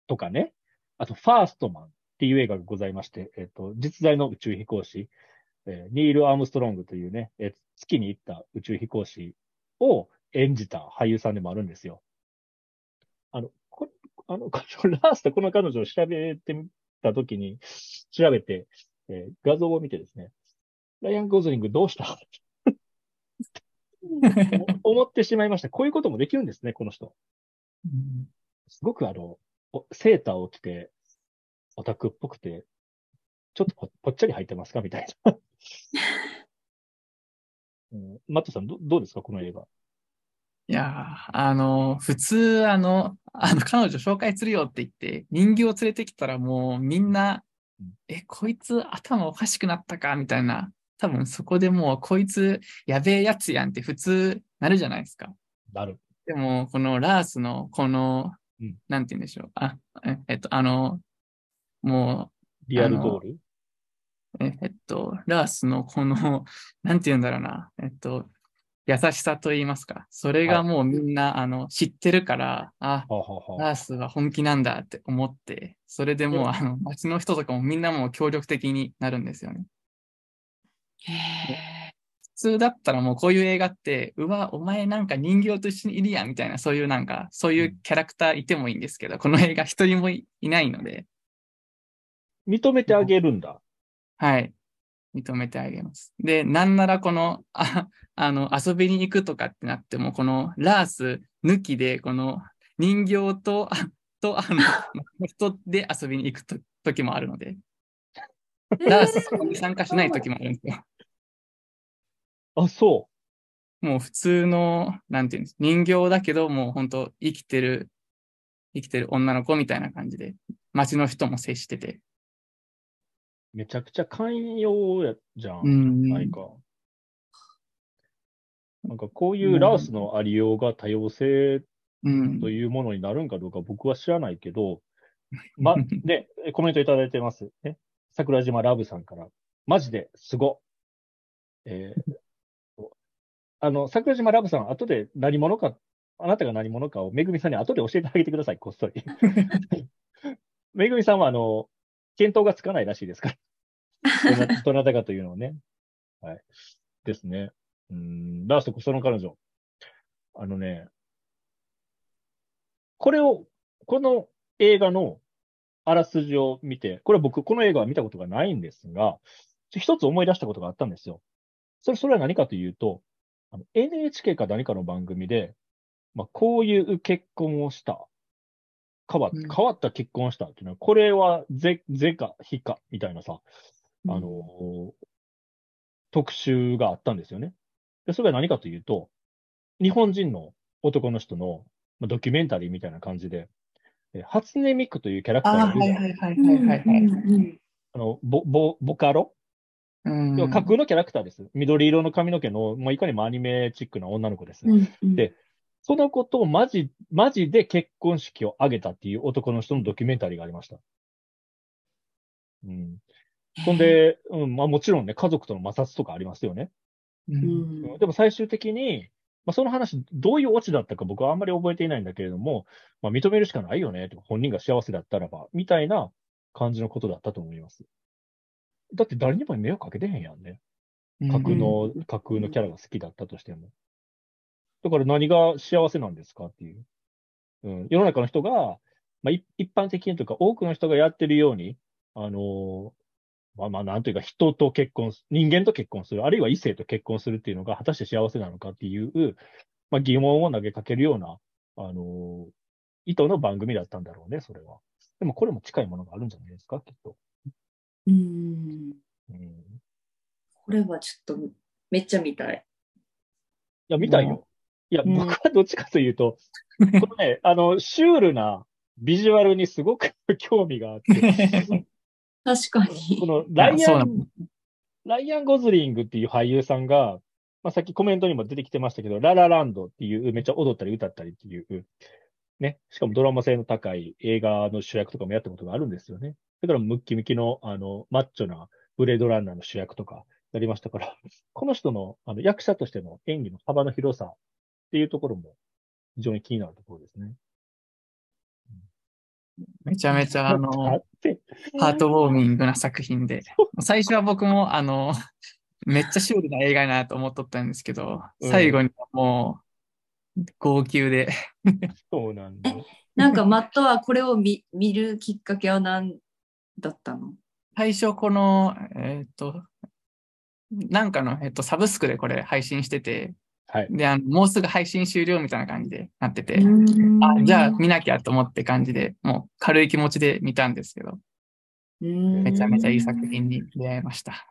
とかね、あと、ファーストマンっていう映画がございまして、えっ、ー、と、実在の宇宙飛行士、えー、ニール・アームストロングというね、え、月に行った宇宙飛行士を演じた俳優さんでもあるんですよ。あの、こ あの、ラースとこの彼女を調べてみたときに、調べて、えー、画像を見てですね、ライアン・ゴズリングどうした 思ってしまいました。こういうこともできるんですね、この人。すごくあの、セーターを着て、オタクっぽくて、ちょっとぽぽっちゃり入ってますか？みたいな。うん、マットさんど、どうですか？この映画。いやあの、普通、あの、あの、彼女紹介するよって言って、人形を連れてきたらもうみんな、え、こいつ頭おかしくなったか？みたいな。多分そこでもう、こいつやべえやつやんって普通なるじゃないですか。なる。でも、このラースの、この、うん、なんて言うんでしょう。あ、えっと、あの、もう、リアルドール？ええっと、ラースのこの、なんて言うんだろうな、えっと、優しさと言いますか、それがもうみんな、はい、あの知ってるから、あ、ラースは本気なんだって思って、それでもう、あの街の人とかもみんなも協力的になるんですよね。普通だったらもうこういう映画って、うわ、お前なんか人形と一緒にいるやんみたいな、そういうなんか、そういうキャラクターいてもいいんですけど、この映画一人もいないので。認めてあげるんだ。はい。認めてあげます。で、なんならこの、あ あの、遊びに行くとかってなっても、このラース抜きで、この人形と、あ と、あの、人で遊びに行くと時もあるので、ラースに参加しない時もあるんですよ。あ、そう。もう普通の、なんていうんです人形だけど、もう本当生きてる、生きてる女の子みたいな感じで、街の人も接してて。めちゃくちゃ寛容やじゃん。うん、ないか。なんかこういうラースのありようが多様性というものになるんかどうか僕は知らないけど、ま、で、コメントいただいてます。ね、桜島ラブさんから。マジですご。えー、あの、桜島ラブさん、後で何者か、あなたが何者かをめぐみさんに後で教えてあげてください、こっそり。めぐみさんは、あの、見当がつかないらしいですから。どなたかというのをね。はい。ですね。うん、ラスト、その彼女。あのね、これを、この映画のあらすじを見て、これは僕、この映画は見たことがないんですが、一つ思い出したことがあったんですよ。それ、それは何かというと、NHK か何かの番組で、まあ、こういう結婚をした変わ変わった結婚したっていうのは、これはぜ、ぜか、非か、みたいなさ、あのー、特集があったんですよね。で、それは何かというと、日本人の男の人の、まあ、ドキュメンタリーみたいな感じで、え初音ミクというキャラクターがいるじゃん。はいはいはいはいはい。あの、ボ、ボ、ボカロ？要は架空のキャラクターです。緑色の髪の毛の、まあ、いかにもアニメチックな女の子です。うんうん、で、そのことをマジ、マジで結婚式を挙げたっていう男の人のドキュメンタリーがありました。うん。ほんで、うん、まあもちろんね、家族との摩擦とかありますよね。うん、でも最終的に、まあ、その話、どういうオチだったか僕はあんまり覚えていないんだけれども、まあ、認めるしかないよね、本人が幸せだったらば、みたいな感じのことだったと思います。だって誰にも迷惑かけてへんやんね。架空の、架空のキャラが好きだったとしても。だから何が幸せなんですかっていう。うん、世の中の人が、まあ、一般的にというか、多くの人がやってるように、あのー、まあまあ、なんというか、人と結婚、人間と結婚する、あるいは異性と結婚するっていうのが、果たして幸せなのかっていう、まあ、疑問を投げかけるようなあの、意図の番組だったんだろうね、それは。でもこれも近いものがあるんじゃないですか、きっと。うん。うん。これはちょっとめっちゃ見たい。いや、見たいよ。いや、うん僕はどっちかというと、このね、あの、シュールなビジュアルにすごく 興味があって、確かにこ。のライアン、ライアン・ゴズリングっていう俳優さんが、まあ、さっきコメントにも出てきてましたけど、ララランドっていうめっちゃ踊ったり歌ったりっていう、ね、しかもドラマ性の高い映画の主役とかもやったことがあるんですよね。だからムッキムキの、あの、マッチョなブレードランナーの主役とかやりましたから、この人のあの役者としての演技の幅の広さっていうところも非常に気になるところですね。めちゃめちゃ、あだの ハートウォーミングな作品で、最初は僕も、あの、めっちゃシュールな映画やなと思っとったんですけど、うん。最後にはもう、号泣で、そうなんだ。なんかマットはこれを見見るきっかけは何だったの？最初この、えっ、と、なんかの、えっと、サブスクでこれ配信してて、はい。で、あのもうすぐ配信終了みたいな感じでなってて、うんあ、じゃあ見なきゃと思って感じで、もう軽い気持ちで見たんですけど、めめちゃめちゃいい作品に出会いました。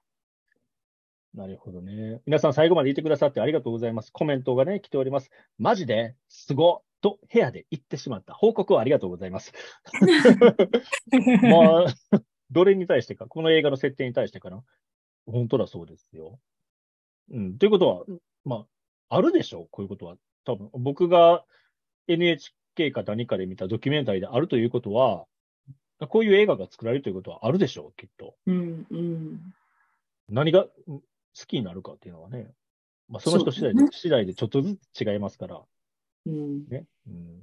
なるほどね。皆さん最後までいてくださってありがとうございます。コメントがね、来ております。マジですごと部屋で言ってしまった。報告をありがとうございます。まあ、どれに対してか、この映画の設定に対してかな。本当だそうですよ。うん。ということは、まあ、あるでしょ？う、こういうことは。多分、僕が NHK か何かで見たドキュメンタリーであるということは、こういう映画が作られるということはあるでしょ？う、きっと。うんうん何がうん好きになるかっていうのはね、まあ、その人次第で、そう次第でちょっとずつ違いますから、うんね。うん。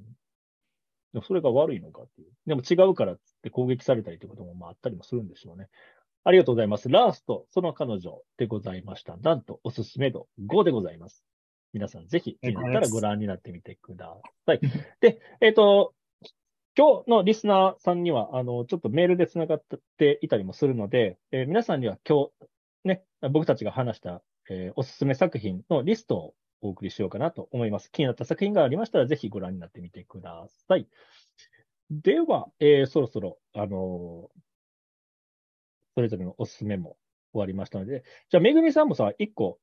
でもそれが悪いのかっていう。でも違うからって攻撃されたりということもまああったりもするんでしょうね。ありがとうございます。ラスト、その彼女でございました。なんと、おすすめ度5でございます。皆さん、ぜひ、気になったらご覧になってみてください。で、えっ、と、今日のリスナーさんには、あの、ちょっとメールで繋がっていたりもするので、えー皆さんには今日、ね、僕たちが話した、えーおすすめ作品のリストをお送りしようかなと思います。気になった作品がありましたら、ぜひご覧になってみてください。では、えーそろそろ、あのーそれぞれのおすすめも終わりましたので、じゃあ、めぐみさんもさ、一個、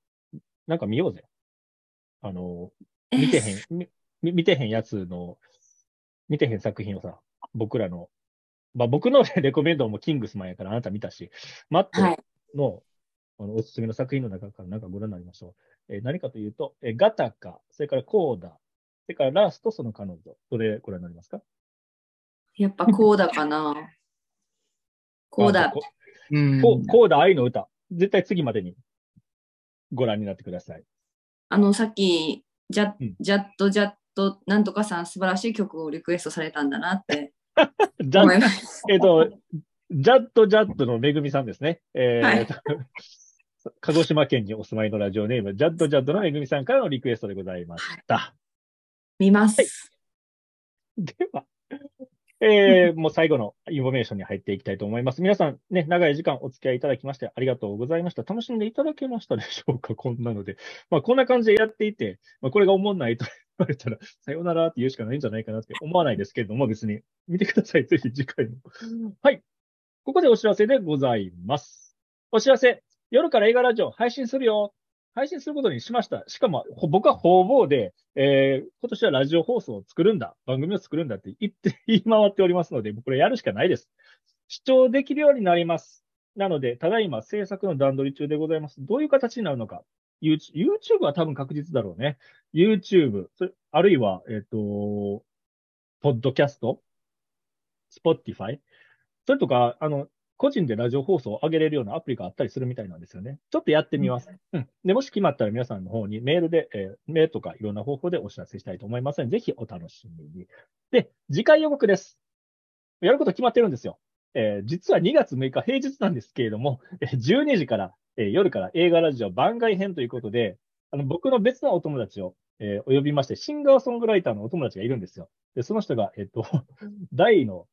なんか見ようぜ。あのー見てへん、みみ見てへんやつの、見てへん作品をさ、僕らの、まあ僕の レコメンドもキングスマンやからあなた見たし、マットはい。の、あのおすすめの作品の中から何かご覧になりましょう。えー何かというと、えーガタカ、それからコーダ、それからラスト、その彼女、どれご覧になりますか？やっぱこうだかな。こうだあ。こうん。こコーダ愛の歌。絶対次までにご覧になってください。あの、さっき、ジャうんジャットジャットなんとかさん素晴らしい曲をリクエストされたんだなってじゃ思います。えっ、と、ジャットジャットのめぐみさんですね。えーはい 鹿児島県にお住まいのラジオネーム、ジャットジャットのめぐみさんからのリクエストでございました。見ます。では、えーもう最後のインフォメーションに入っていきたいと思います。皆さんね、長い時間お付き合いいただきましてありがとうございました。楽しんでいただけましたでしょうか？こんなので。まあこんな感じでやっていて、まあこれが思んないと言われたら、さようならって言うしかないんじゃないかなって思わないですけれども、別に見てください。ぜひ次回も。はい。ここでお知らせでございます。お知らせ。夜から映画ラジオ配信するよ。配信することにしました。しかも、僕は方々で、えー今年はラジオ放送を作るんだ、番組を作るんだって言って、言い回っておりますので、これやるしかないです。視聴できるようになります。なので、ただいま制作の段取り中でございます。どういう形になるのか。YouTube, は多分確実だろうね。YouTube、それあるいは、えっ、と、ポッドキャスト、Spotify、それとか、あの、個人でラジオ放送を上げれるようなアプリがあったりするみたいなんですよね。ちょっとやってみます。うん。で、もし決まったら皆さんの方にメールで、えーメールとかいろんな方法でお知らせしたいと思いますので、ぜひお楽しみに。で、次回予告です。やること決まってるんですよ。えー実は2月6日平日なんですけれども、えー12時から、えー夜から映画ラジオ番外編ということで、あの、僕の別のお友達を、えーお呼びまして、シンガーソングライターのお友達がいるんですよ。で、その人が、えっ、と、大の、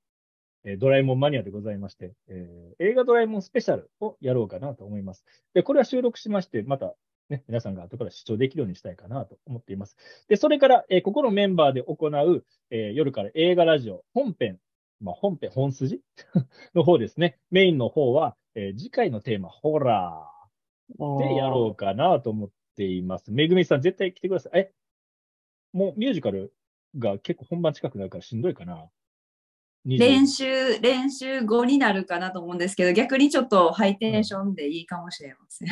えードラえもんマニアでございまして、えー映画ドラえもんスペシャルをやろうかなと思います。で、これは収録しまして、またね、皆さんが後から視聴できるようにしたいかなと思っています。で、それから、えーここのメンバーで行う、えー夜から映画ラジオ本編、まあ、本編、本筋？の方ですね。メインの方は、えー次回のテーマ、ホラーでやろうかなと思っています。めぐみさん、絶対来てください。え、もうミュージカルが結構本番近くなるからしんどいかな？20練習、練習後になるかなと思うんですけど、逆にちょっとハイテンションでいいかもしれません。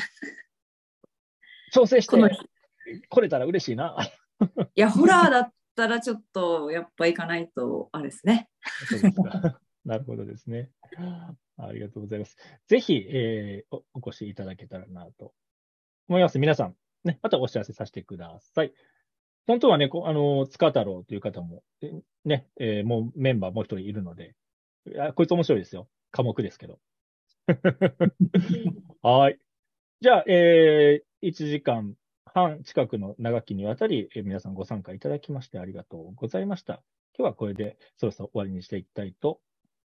調整して来れたら嬉しいな。いや、ホラーだったらちょっとやっぱ行かないと、あれですね。なるほどですね。ありがとうございます。ぜひ、えーおお越しいただけたらなと思います。皆さん、ね、またお知らせさせてください。本当はね、こあの、塚太郎という方も、えね、えーもうメンバーもう一人いるので、いやこいつ面白いですよ。科目ですけど。はい。じゃあ、えー、1時間半近くの長きにわたり、えー皆さんご参加いただきましてありがとうございました。今日はこれでそろそろ終わりにしていきたいと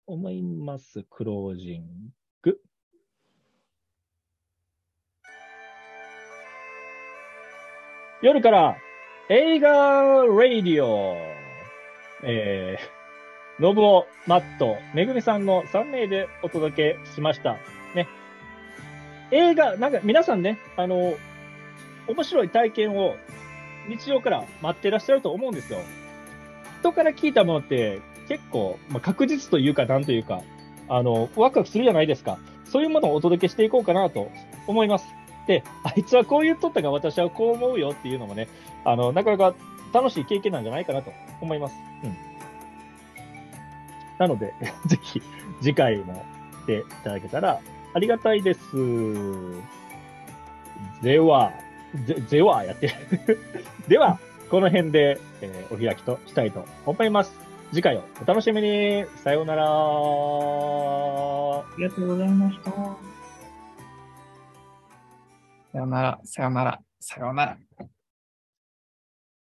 思います。クロージング。夜から映画ラディオ。えー、ノブオ、マット、めぐみさんの3名でお届けしました。ね。映画、なんか皆さんね、あの、面白い体験を日常から待ってらっしゃると思うんですよ。人から聞いたものって結構、まあ、確実というか、なんというか、あの、ワクワクするじゃないですか。そういうものをお届けしていこうかなと思います。で、あいつはこう言っとったが私はこう思うよっていうのもね、あの、なかなか楽しい経験なんじゃないかなと思います。うん。なので、ぜひ次回も来ていただけたらありがたいです。では、でではやって。では、この辺で、えーお開きとしたいと思います。次回をお楽しみに。さようなら。ありがとうございました。さよなら、さよなら、さよなら。